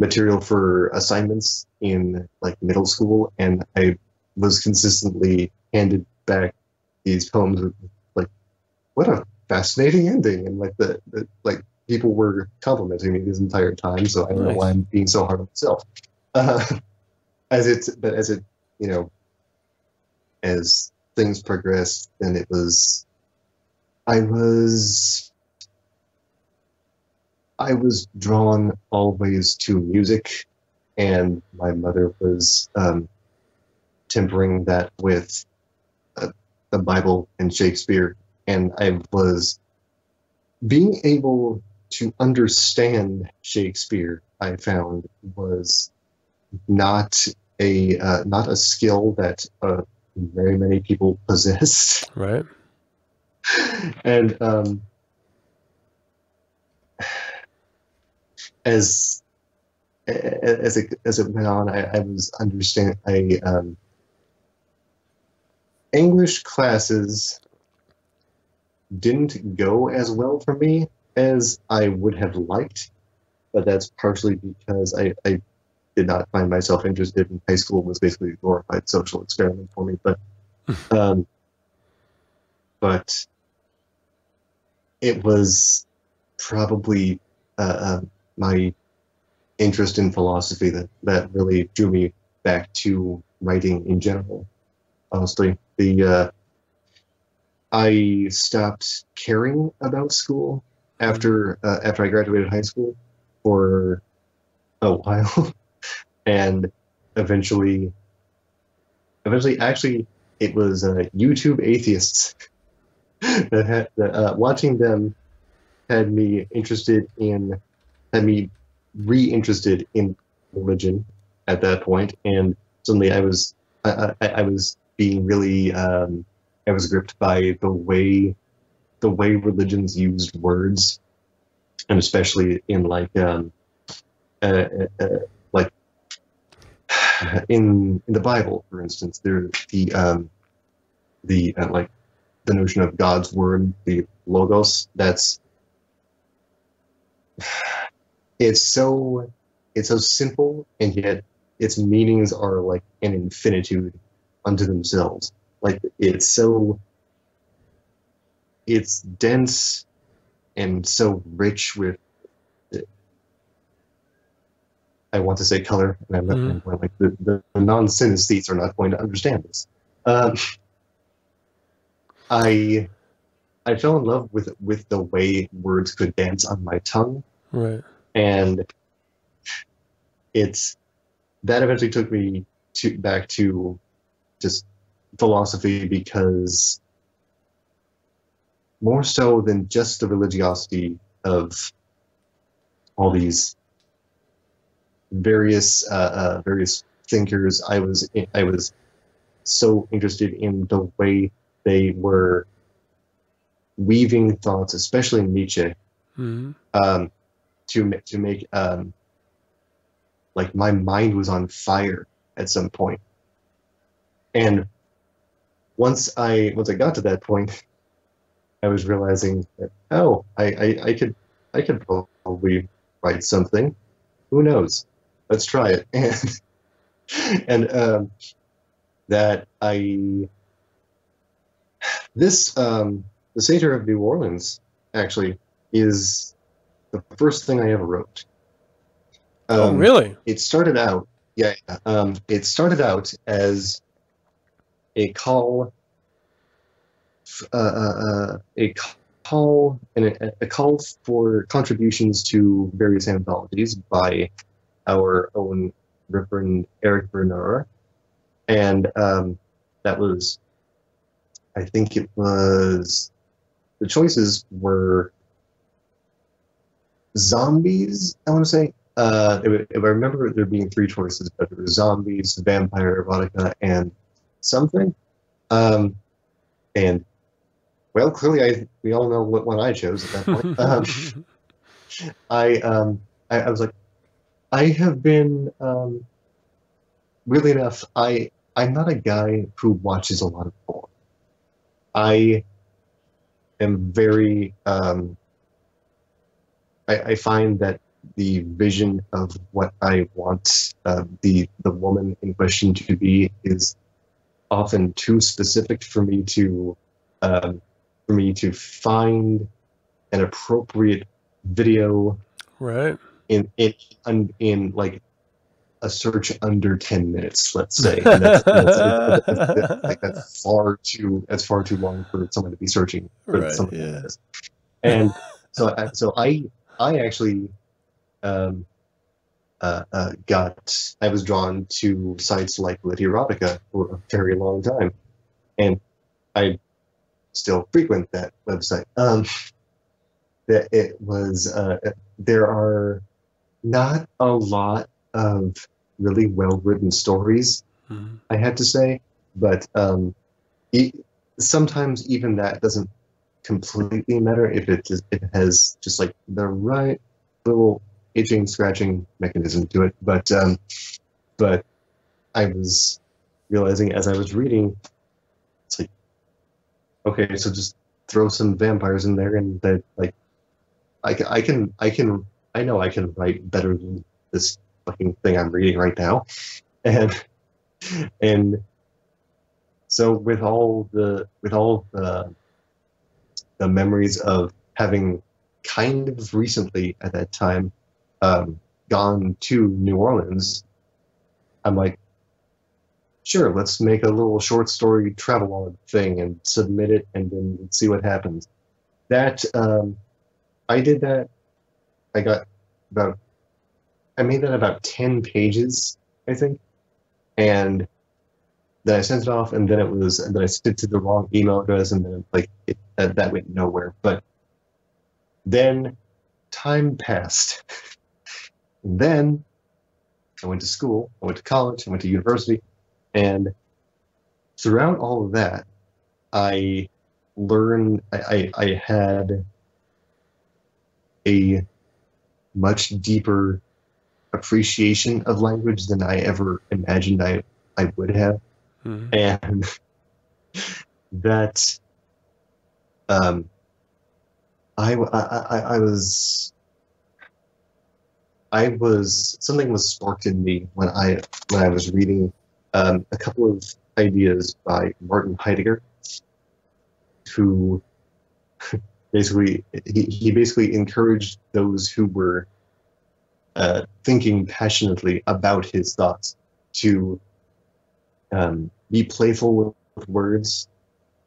material for assignments in like middle school, and I was consistently handed back these poems with like, what a fascinating ending, and like the, the like people were complimenting me this entire time, so I don't nice. know why I'm being so hard on myself. Uh, as it, but as it, you know, as things progressed, then it was, I was I was drawn always to music, and my mother was um, tempering that with uh, the Bible and Shakespeare and I was being able to understand Shakespeare. I found was not a uh, not a skill that uh, very many people possess, Right. and um, as as it as it went on, I, I was understand I um, English classes didn't go as well for me as I would have liked, but that's partially because I, I did not find myself interested in high school. It was basically a glorified social experiment for me, but um, but it was probably uh, uh, my interest in philosophy that, that really drew me back to writing in general. Honestly, the uh, I stopped caring about school after uh, after I graduated high school for a while, and eventually, eventually, actually, it was uh, YouTube atheists that had that, uh, watching them had me interested in had me re-interested in religion at that point, and suddenly I was I, I, I was being really um, I was gripped by the way the way religions used words, and especially in like um, uh, uh, uh, like in in the Bible, for instance, there the um, the uh, like the notion of God's word, the logos. That's it's so it's so simple, and yet its meanings are like an infinitude unto themselves. Like it's so it's dense and so rich with I want to say color, and I'm not Mhm. I'm like the, the, the non-synesthetes are not going to understand this. Um, I I fell in love with with the way words could dance on my tongue, Right. And it's that eventually took me to back to just philosophy because more so than just the religiosity of all these various uh, uh, various thinkers, I was I was so interested in the way they were weaving thoughts, especially Nietzsche, hmm um, to to make um, like my mind was on fire at some point, and once I once I got to that point, I was realizing that oh, I I, I could I could probably write something. Who knows? Let's try it. And and um, that I this um, the Satyr of New Orleans actually is the first thing I ever wrote. oh, Um, really? It started out, yeah, yeah, um, it started out as a call, uh, uh, uh, a call, and a, a call for contributions to various anthologies by our own Reverend Eric Bernard, and um, that was, I think it was, the choices were zombies. I want to say. Uh, if, I remember there being three choices, but there were zombies, vampire erotica, and something. Um, and well, clearly, I we all know what one I chose at that point. um, I um I, I was like, I have been um really enough. I I'm not a guy who watches a lot of porn. I am very um. I, I find that the vision of what I want uh, the the woman in question to be is often too specific for me to um, for me to find an appropriate video right. in in in, in like a search under 10 minutes let's say that's, that's, that's, like, that's far too that's far too long for someone to be searching for Right, something yeah. like this and so I, so i i actually um uh, uh, got I was drawn to sites like Literotica for a very long time, and I still frequent that website. Um, that it was uh, there are not a lot of really well written stories. Mhm. I had to say, but um, e- sometimes even that doesn't completely matter if it just, it has just like the right little itching scratching mechanism to it. But um, but I was realizing as I was reading, it's like okay, so just throw some vampires in there, and that like I I can I can I know I can write better than this fucking thing I'm reading right now, and and so with all the with all the the memories of having kind of recently at that time um, gone to New Orleans, I'm like, sure, let's make a little short story travelogue thing and submit it, and then see what happens. That um, I did that. I got about I made that about ten pages, I think, and then I sent it off, and then it was, and then I sent it to the wrong email address, and then like it, that, that went nowhere. But then time passed. and then I went to school, I went to college, I went to university, and throughout all of that, I learned, I, I, I had a much deeper appreciation of language than I ever imagined I, I would have Mhm. and that um, I, I, I, was I was something was sparked in me when I when I was reading um, a couple of ideas by Martin Heidegger, who basically he, he basically encouraged those who were uh, thinking passionately about his thoughts to um, be playful with words,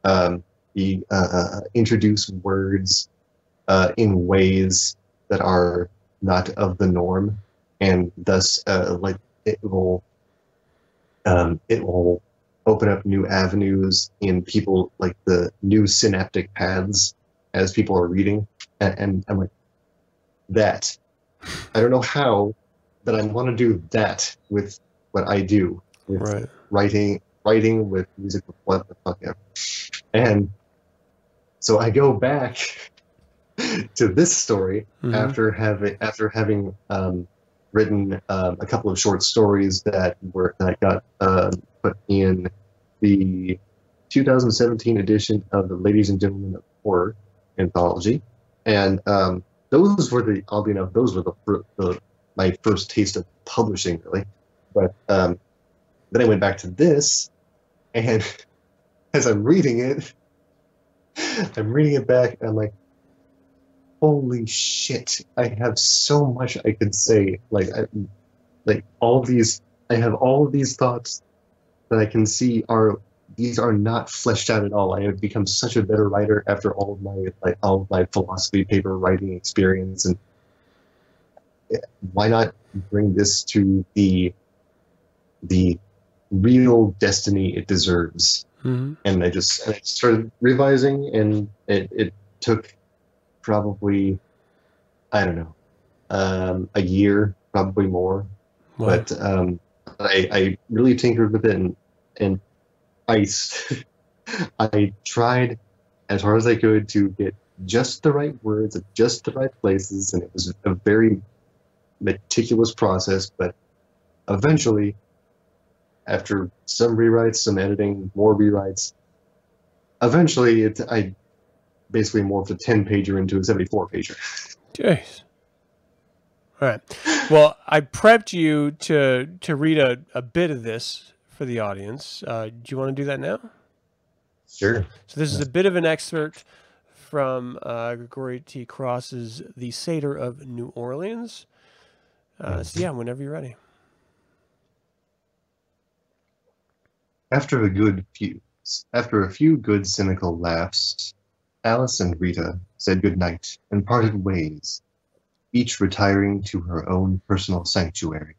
um, be uh, uh, introduce words uh, in ways that are not of the norm, and thus uh, like it will um, it will open up new avenues in people like the new synaptic paths as people are reading, and, and I'm like that. I don't know how, but I want to do that with what I do with Right. writing writing with music with what the fuck ever. And so I go back to this story Mhm. after having after having um, written um, a couple of short stories that were that got um, put in the 2017 edition of the Ladies and Gentlemen of Horror anthology, and um, those were the oddly enough those were the, the my first taste of publishing really, but um, then I went back to this, and as I'm reading it, I'm reading it back, and I'm like, holy shit! I have so much I could say. Like, I, like all these, I have all these thoughts that I can see are these are not fleshed out at all. I have become such a better writer after all of my like all of my philosophy paper writing experience, and why not bring this to the the real destiny it deserves? Mhm. and I just I started revising, and it, it took probably I don't know um, a year, probably more. Wow. But um, I, I really tinkered with it, and and I I tried as hard as I could to get just the right words at just the right places, and it was a very meticulous process. But eventually, after some rewrites, some editing, more rewrites, eventually it I basically morphed a ten pager into a seventy four pager. Jeez. All right. Well, I prepped you to to read a, a bit of this for the audience. Uh, do you want to do that now? Sure. So this is a bit of an excerpt from uh, Grigori T. Cross's "The Satyr of New Orleans." Uh, so yeah, whenever you're ready. After a good few, after a few good cynical laughs, Alice and Rita said good night and parted ways, each retiring to her own personal sanctuary.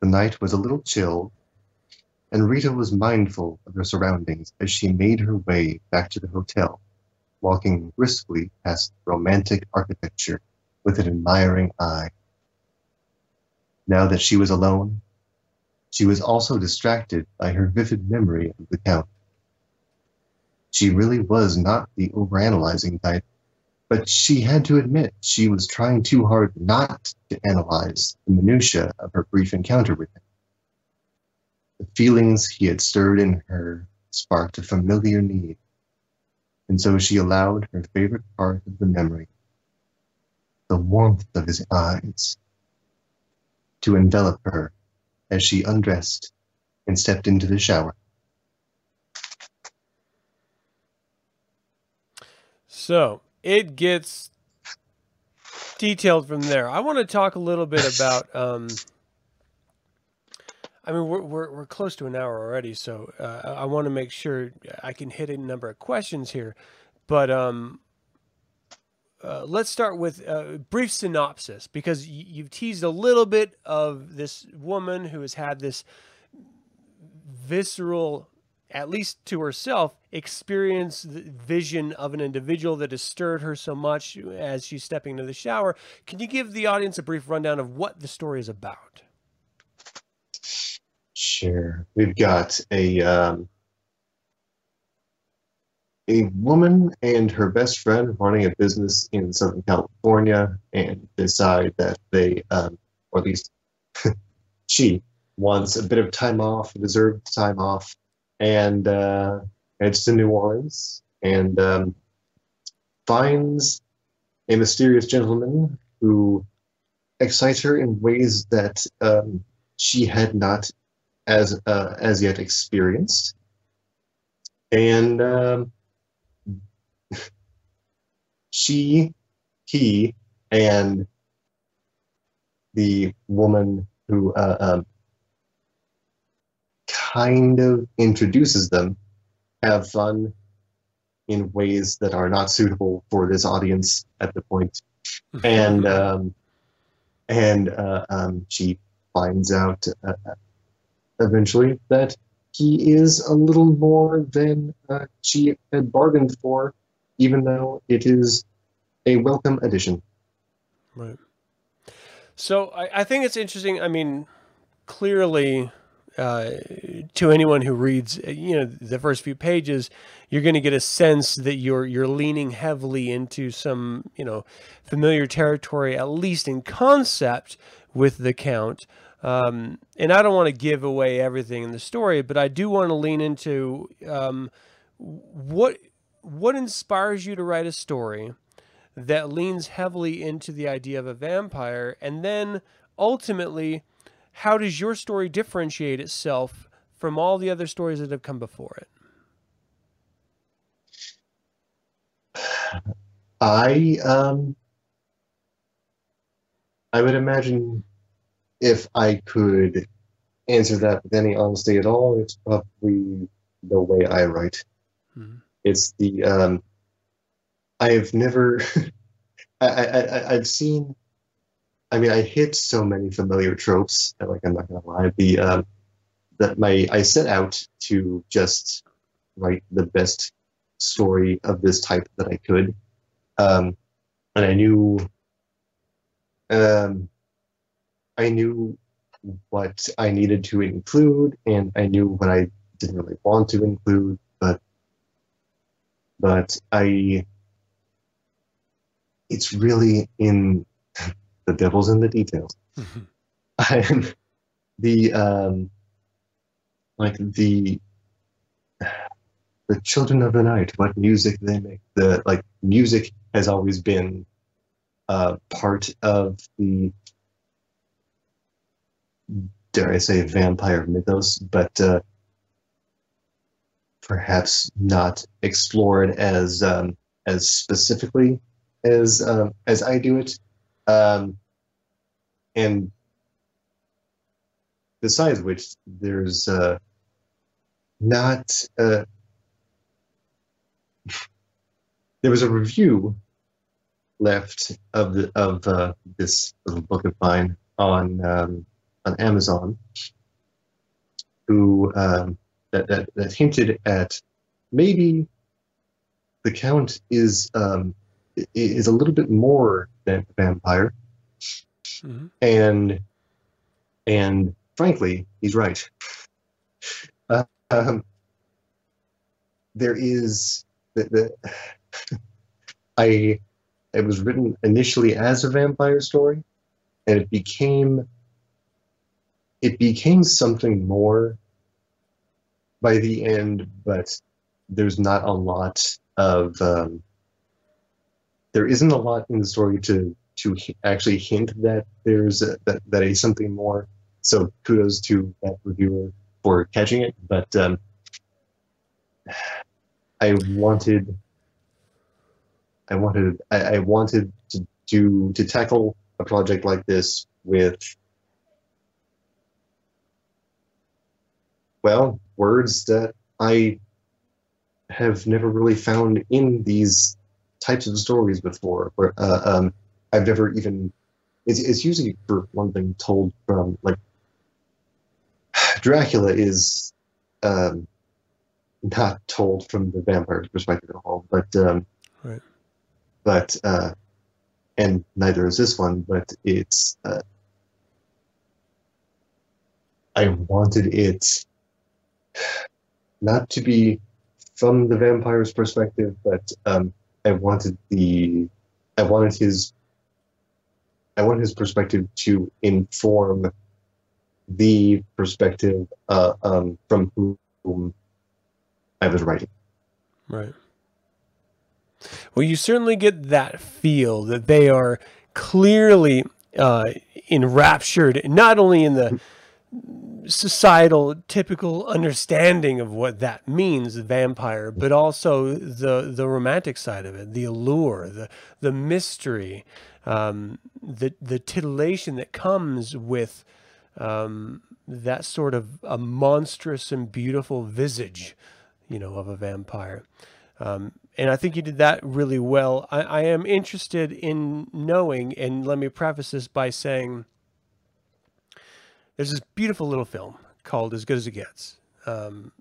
The night was a little chill, and Rita was mindful of her surroundings as she made her way back to the hotel, walking briskly past romantic architecture with an admiring eye. Now that she was alone, she was also distracted by her vivid memory of the Count. She really was not the overanalyzing type, but she had to admit she was trying too hard not to analyze the minutiae of her brief encounter with him. The feelings he had stirred in her sparked a familiar need, and so she allowed her favorite part of the memory, the warmth of his eyes, to envelop her as she undressed and stepped into the shower. So it gets detailed from there. I want to talk a little bit about. Um, I mean, we're, we're, we're close to an hour already, so uh, I want to make sure I can hit a number of questions here. But um, uh, let's start with a brief synopsis because you've teased a little bit of this woman who has had this visceral at least to herself, experience the vision of an individual that has stirred her so much as she's stepping into the shower. Can you give the audience a brief rundown of what the story is about? Sure. We've got a um, a woman and her best friend running a business in Southern California and decide that they, um, or at least she, wants a bit of time off, deserved time off, and uh, heads to New Orleans and um, finds a mysterious gentleman who excites her in ways that um, she had not as uh, as yet experienced, and um, she, he, and the woman who uh, um, kind of introduces them have fun in ways that are not suitable for this audience at the point. and um, and uh, um, she finds out uh, eventually that he is a little more than uh, she had bargained for, even though it is a welcome addition. Right. So I, I think it's interesting. I mean, clearly uh, to anyone who reads, uh, you know, the first few pages, you're going to get a sense that you're you're leaning heavily into some, you know, familiar territory, at least in concept, with the Count. Um, and I don't want to give away everything in the story, but I do want to lean into um, what what inspires you to write a story that leans heavily into the idea of a vampire, and then ultimately how does your story differentiate itself from all the other stories that have come before it? I um I would imagine if I could answer that with any honesty at all, it's probably the way I write. Mm-hmm. It's the um I've never I, I, I've seen I mean, I hit so many familiar tropes like, I'm not gonna lie. The um, that my I set out to just write the best story of this type that I could, um, and I knew, um, I knew what I needed to include, and I knew what I didn't really want to include, but but I it's really in the devil's in the details. Mm-hmm. And the um, like the the children of the night, what music they make. The like music has always been uh, part of the dare I say vampire mythos, but uh, perhaps not explored as um, as specifically as um, as I do it. Um, and besides which, there's uh, not. Uh, there was a review left of the of uh, this little book of mine on um, on Amazon. who um, that, that that hinted at maybe the count is um, is a little bit more than a vampire, Mhm. and and frankly, he's right. Uh, um, there is the, the I it was written initially as a vampire story, and it became it became something more by the end, but there's not a lot of um, there isn't a lot in the story to to actually hint that there's a, that that is something more. So kudos to that reviewer for catching it, but um, I wanted I wanted I, I wanted to do to tackle a project like this with well words that I have never really found in these types of stories before. Where uh, um, I've never even it's, it's usually for one thing told from like Dracula is um, not told from the vampire's perspective at all, but um, Right. but uh, and neither is this one. But it's uh, I wanted it not to be from the vampire's perspective, but um, I wanted the I wanted his I wanted his perspective to inform the perspective uh, um, from whom I was writing. Right. Well, you certainly get that feel that they are clearly uh, enraptured, not only in the societal typical understanding of what that means, vampire, but also the the romantic side of it, the allure, the the mystery, um, the the titillation that comes with um, that sort of a monstrous and beautiful visage, you know, of a vampire. Um, and I think you did that really well. I, I am interested in knowing, and let me preface this by saying there's this beautiful little film called As Good as It Gets. Um,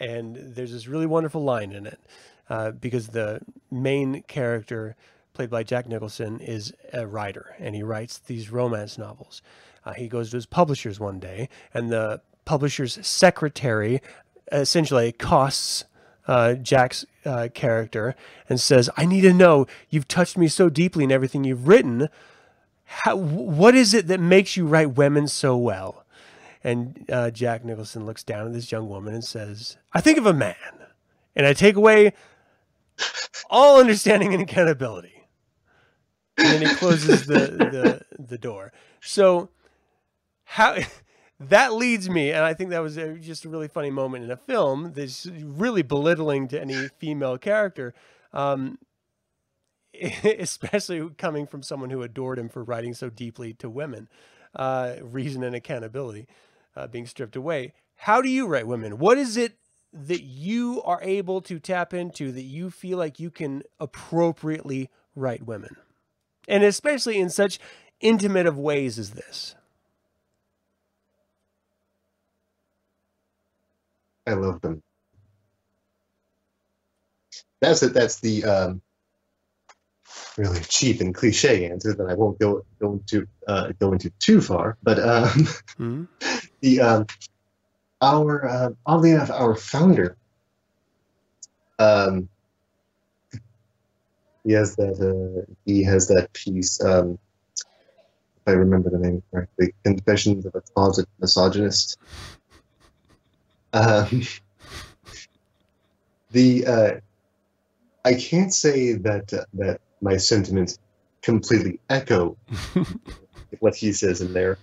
and there's this really wonderful line in it uh, because the main character, played by Jack Nicholson, is a writer and he writes these romance novels. Uh, he goes to his publishers one day, and the publisher's secretary essentially accosts uh, Jack's uh, character and says, I need to know, you've touched me so deeply in everything you've written. How, what is it that makes you write women so well? And uh, Jack Nicholson looks down at this young woman and says, I think of a man, and I take away all understanding and accountability. And then he closes the, the, the door. So, how that leads me, and I think that was a, just a really funny moment in a film that's really belittling to any female character. Um, especially coming from someone who adored him for writing so deeply to women, uh, reason and accountability uh, being stripped away. How do you write women? What is it that you are able to tap into that you feel like you can appropriately write women? And especially in such intimate of ways as this. I love them. That's it. That's the um, really cheap and cliche answer that I won't go go into uh, go into too far. But um, Mhm. the um, our uh, oddly enough, our founder, um, he has that uh, he has that piece. Um, if I remember the name correctly, Confessions of a Closet Misogynist. Um, the uh, I can't say that uh, that my sentiments completely echo what he says in there,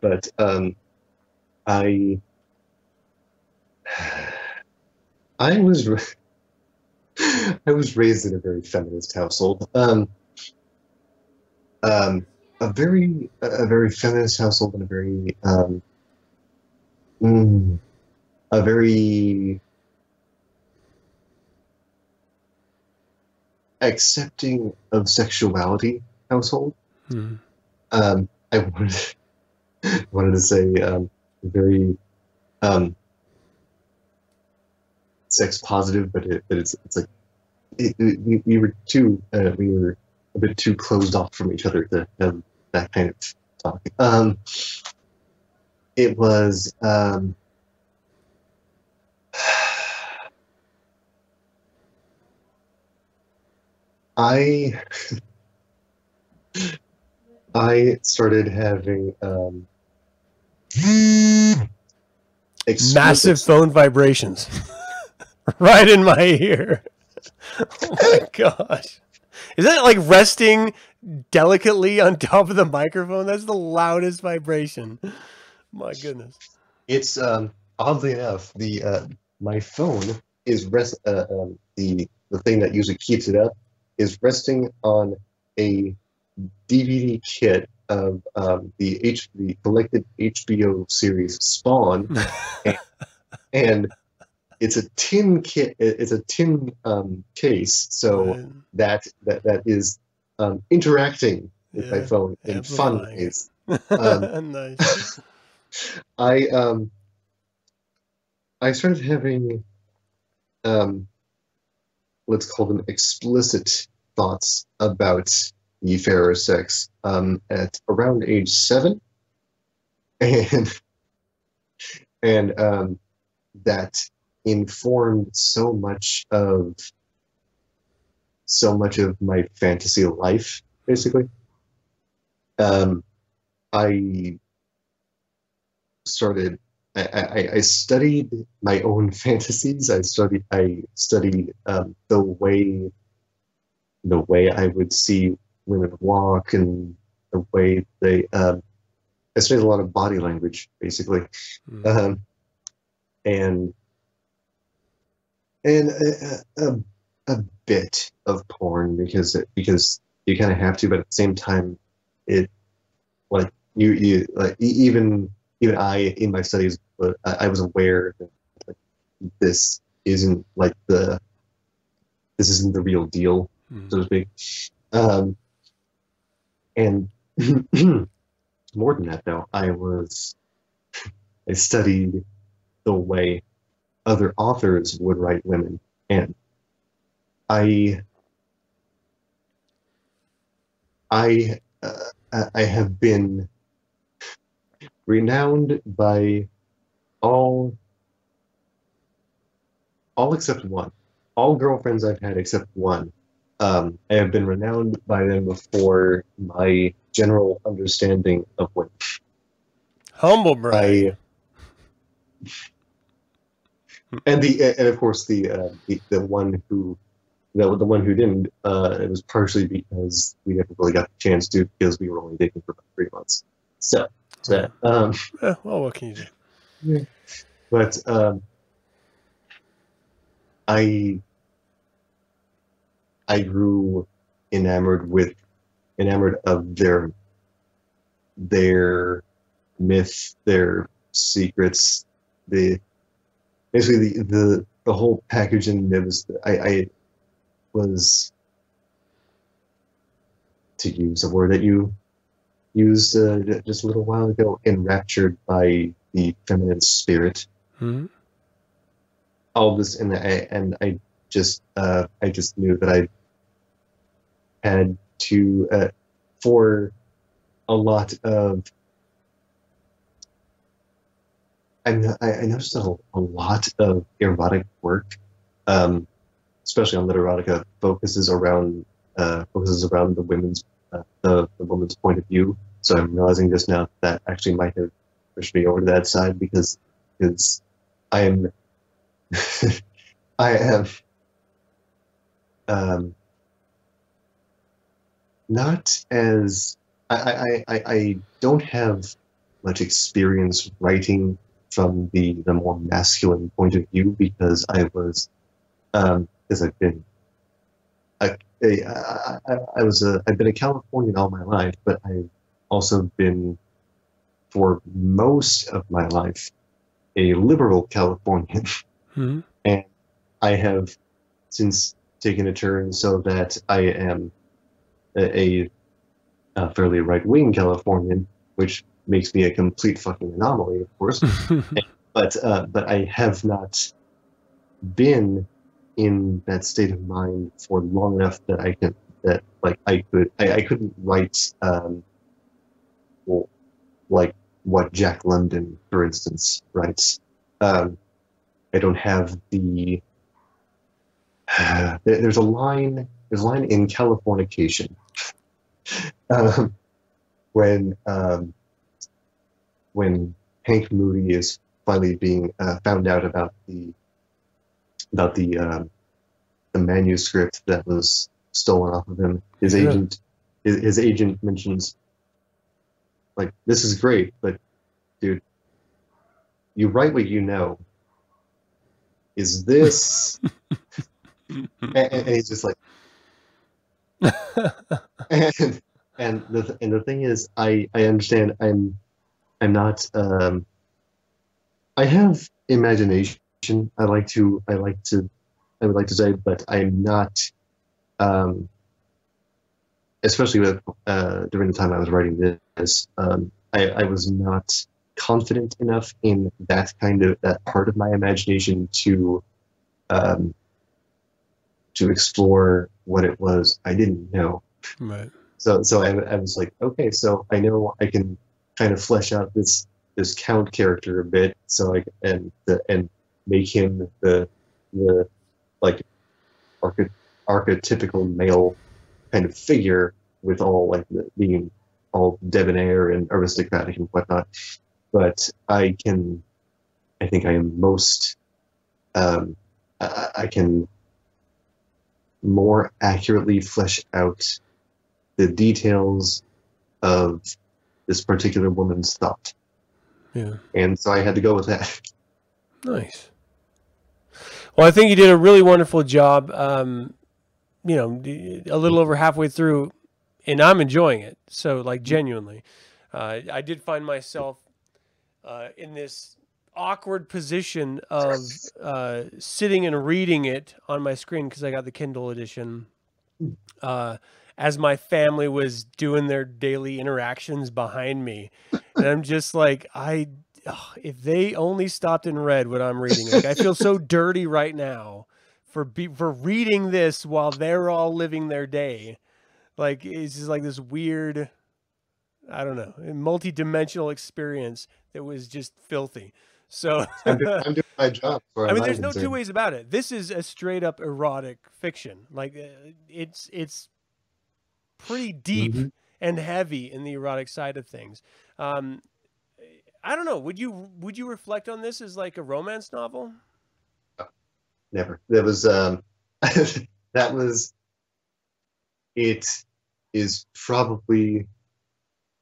but um, I I was I was raised in a very feminist household. Um, um, a very a very feminist household and a very um, mm, a very accepting of sexuality household. Mhm. Um, I wanted wanted to say um, very um, sex positive, but it, but it's it's like it, it- we, we were too uh, we were a bit too closed off from each other to have that kind of talk. Um, it was um, I I started having um, Massive phone vibrations. right in my ear. oh my gosh. Is that like resting delicately on top of the microphone? That's the loudest vibration. My goodness. It's um, oddly enough the uh, my phone is rest uh, um, the the thing that usually keeps it up is resting on a DVD kit of um, the H the collected HBO series Spawn, and, and it's a tin kit. It's a tin um, case, so Right. that that that is um, interacting with my phone in fun ways. Um, nice. I um I started having um let's call them explicit thoughts about fairer sex um at around age seven. And and um that informed so much of so much of my fantasy life basically. Um I started I, I, studied my own fantasies. I studied I studied um, the way the way I would see women walk and the way they um, I studied a lot of body language basically Mm. um, and and a, a, a bit of porn because it, because you kind of have to, but at the same time, it like you you like even even I in my studies, but I, I was aware that like, this isn't like the this isn't the real deal, Mm. so to speak. Um, and more than that, though, I was I studied the way other authors would write women, and I I uh, I- I have been renowned by all all except one. All girlfriends I've had except one. Um, I have been renowned by them for my general understanding of women. Humble brag. And the and of course the uh, the, the one who the, the one who didn't uh, it was partially because we never really got the chance to because we were only dating for about three months. So um, well, what can you do? But um, I I grew enamored with enamored of their their myth, their secrets, the basically the the, the whole package and was I, I was to use a word that you used uh, just a little while ago enraptured by the feminine spirit Mhm. all this and I and I just uh, I just knew that I had to uh, for a lot of I, I noticed a, a lot of erotic work, um, especially on Literotica, focuses around uh, focuses around the women's uh, the the woman's point of view. So I'm realizing just now that actually might have pushed me over to that side because because I am I have um, not as I, I, I, don't have much experience writing from the, the more masculine point of view because I was um, because I've been I, I, I, I was a I've been a Californian all my life, but I've also been for most of my life a liberal Californian. Mhm. I have since taken a turn so that I am a, a, a fairly right wing Californian, which makes me a complete fucking anomaly, of course. but uh, but I have not been in that state of mind for long enough that I can that like I could I, I couldn't write um, well, like what Jack London, for instance, writes. Um, I don't have the. Uh, there's a line. There's a line in Californication um, when um, when Hank Moody is finally being uh, found out about the about the um, the manuscript that was stolen off of him. His Yeah. agent his, his agent mentions like this is great, but dude, you write what you know. Is this and, and- he's just like and and the and the thing is I I understand I'm I'm not um I have imagination I like to I like to I would like to say but I'm not um especially with uh during the time I was writing this um I, I was not confident enough in that kind of that part of my imagination to um to explore what it was I didn't know right. so so I, I was like, okay, so I know I can kind of flesh out this this count character a bit, so I and the, and make him the the like arche- archetypical male kind of figure with all like the, being all debonair and aristocratic and whatnot. But I can, I think I am most, um, I, I can more accurately flesh out the details of this particular woman's thought. Yeah. And so I had to go with that. Nice. Well, I think you did a really wonderful job. Um, you know, a little over halfway through, and I'm enjoying it. So, like, genuinely, uh, I did find myself uh, in this awkward position of uh, sitting and reading it on my screen because I got the Kindle edition. Uh, as my family was doing their daily interactions behind me, and I'm just like, I ugh, if they only stopped and read what I'm reading, like I feel so dirty right now for be, for reading this while they're all living their day. Like it's just like this weird, I don't know, multi-dimensional experience that was just filthy. So I'm, do- I'm doing my job. I mean, there's no two ways about it. This is a straight up erotic fiction. Like uh, it's it's pretty deep Mhm. and heavy in the erotic side of things. Um, I don't know. Would you would you reflect on this as like a romance novel? Never. That was um, that was. It is probably.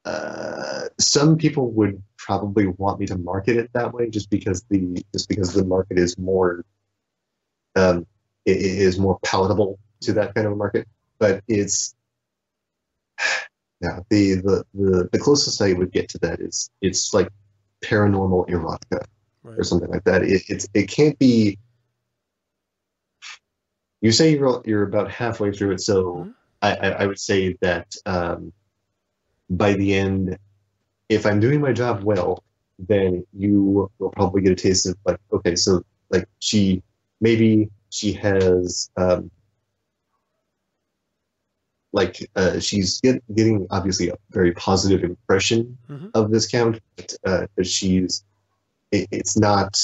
Uh, some people would probably want me to market it that way, just because the just because the market is more. Um, it, it is more palatable to that kind of a market, but it's. Yeah, the, the the the closest I would get to that is it's like paranormal erotica Right. or something like that. It it's it can't be. You say you're you're about halfway through it, so Mhm. I, I I would say that um, by the end, if I'm doing my job well, then you will probably get a taste of like okay, so like she maybe she has um, like uh, she's get, getting obviously a very positive impression Mhm. of this count, but uh, she's it, it's not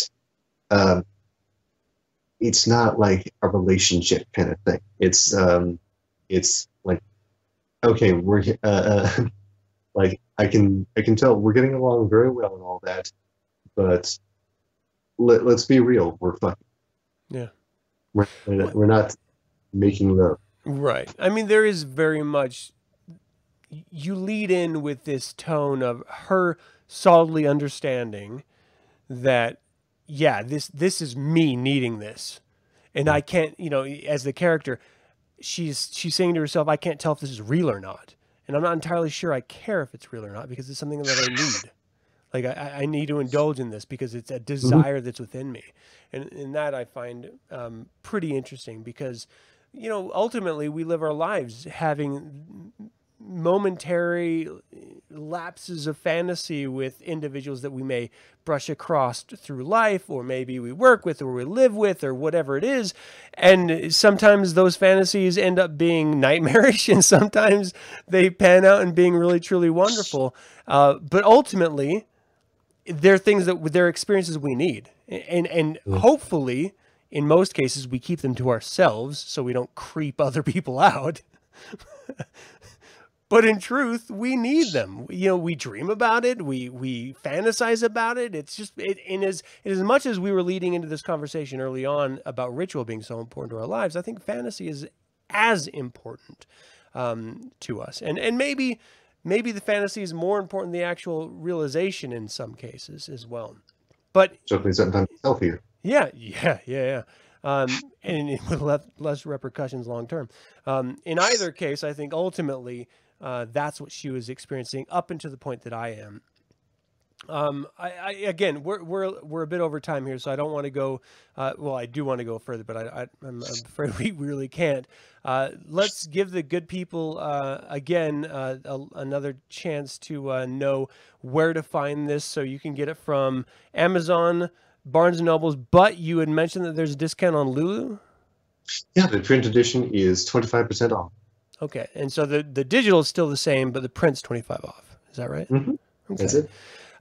um, it's not like a relationship kind of thing. It's um, it's like okay, we're uh, uh, like I can I can tell we're getting along very well and all that, but let, let's be real, we're fucking. Yeah. We're we're not making love. Right. I mean, there is very much. You lead in with this tone of her solidly understanding that, yeah, this this is me needing this, and I can't, you know, as the character, she's she's saying to herself, I can't tell if this is real or not, and I'm not entirely sure I care if it's real or not because it's something that I need. Like I, I need to indulge in this because it's a desire that's within me, and and that I find um, pretty interesting because you know, ultimately we live our lives having momentary lapses of fantasy with individuals that we may brush across through life, or maybe we work with, or we live with, or whatever it is. And sometimes those fantasies end up being nightmarish, and sometimes they pan out and being really, truly wonderful. Uh, but ultimately, they're things that they're experiences we need, and and Mm. hopefully, in most cases, we keep them to ourselves so we don't creep other people out. but in truth, we need them. You know, we dream about it, we we fantasize about it. It's just it in as in as much as we were leading into this conversation early on about ritual being so important to our lives. I think fantasy is as important um, to us, and and maybe maybe the fantasy is more important than the actual realization in some cases as well. But Certainly, sometimes it's healthier. yeah, yeah, yeah, yeah. Um, and with less, less repercussions long term. Um, in either case, I think ultimately uh, that's what she was experiencing up until the point that I am. Um, I, I again, we're we're we're a bit over time here, so I don't want to go. Uh, well, I do want to go further, but I, I I'm, I'm afraid we really can't. Uh, let's give the good people uh, again uh, a, another chance to uh, know where to find this, so you can get it from Amazon, Barnes and Nobles. But you had mentioned that there's a discount on Lulu. Yeah, the print edition is twenty five percent off. Okay, and so the the digital is still the same, but the print's twenty five off. Is that right? Mhm. That's it.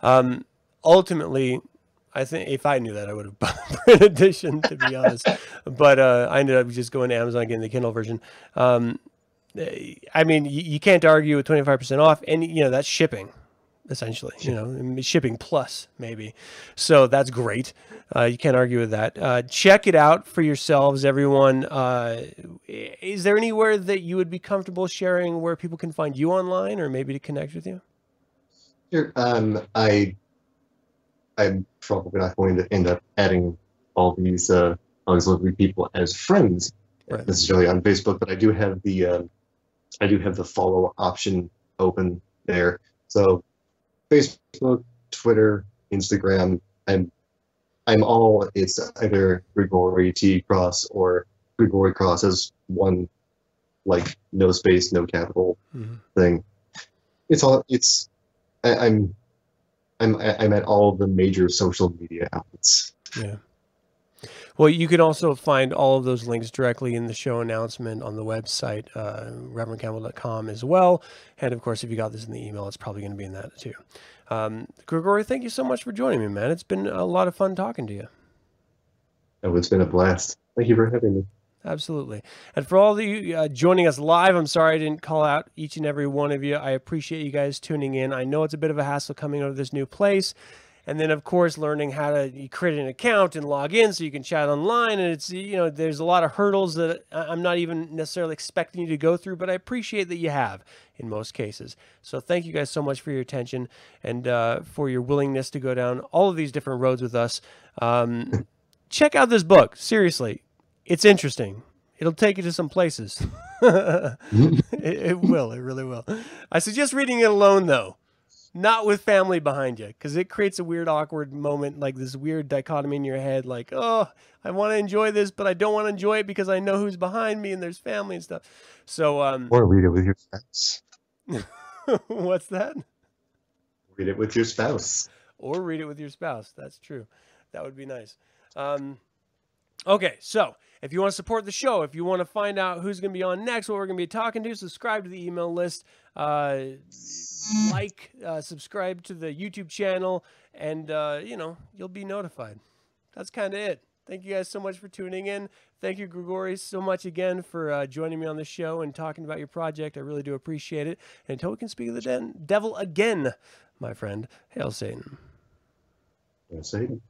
Um, ultimately, I think if I knew that, I would have bought the print edition, to be honest. But uh, I ended up just going to Amazon getting the Kindle version. Um, eh, I mean, you, you can't argue with twenty five percent off, and you know that's shipping, essentially. You know, shipping plus maybe. So that's great. Uh, you can't argue with that. Uh, check it out for yourselves, everyone. Uh, is there anywhere that you would be comfortable sharing where people can find you online, or maybe to connect with you? Sure. Um, I, I'm probably not going to end up adding all these uh, all these lovely people as friends Right. necessarily on Facebook, but I do have the um, I do have the follow option open there. So Facebook, Twitter, Instagram, I'm I'm all it's either Grigori T Cross or Grigori Cross as one like no space, no capital Mhm. thing. It's all it's I, I'm I'm I'm at all the major social media outlets. Yeah. Well, you can also find all of those links directly in the show announcement on the website, uh, reverendcampbell.com as well. And of course, if you got this in the email, it's probably going to be in that too. Um, Grigori, thank you so much for joining me, man. It's been a lot of fun talking to you. Oh, it's been a blast. Thank you for having me. Absolutely. And for all of you uh, joining us live, I'm sorry I didn't call out each and every one of you. I appreciate you guys tuning in. I know it's a bit of a hassle coming out of this new place. And then, of course, learning how to create an account and log in so you can chat online. And it's, you know, there's a lot of hurdles that I'm not even necessarily expecting you to go through, but I appreciate that you have in most cases. So thank you guys so much for your attention and uh, for your willingness to go down all of these different roads with us. Um, check out this book. Seriously, it's interesting. It'll take you to some places. it, it will. It really will. I suggest reading it alone, though, not with family behind you, because it creates a weird, awkward moment, like this weird dichotomy in your head, like, oh, I want to enjoy this, but I don't want to enjoy it because I know who's behind me and there's family and stuff. So, um, Or read it with your spouse. what's that? Read it with your spouse. or read it with your spouse. That's true. That would be nice. Um, okay, so if you want to support the show, if you want to find out who's going to be on next, what we're going to be talking to, subscribe to the email list, uh, like, uh, subscribe to the YouTube channel, and uh, you know you'll be notified. That's kind of it. Thank you guys so much for tuning in. Thank you, Grigori, so much again for uh, joining me on the show and talking about your project. I really do appreciate it. And until we can speak of the den- devil again, my friend, hail Satan. Yes, Satan.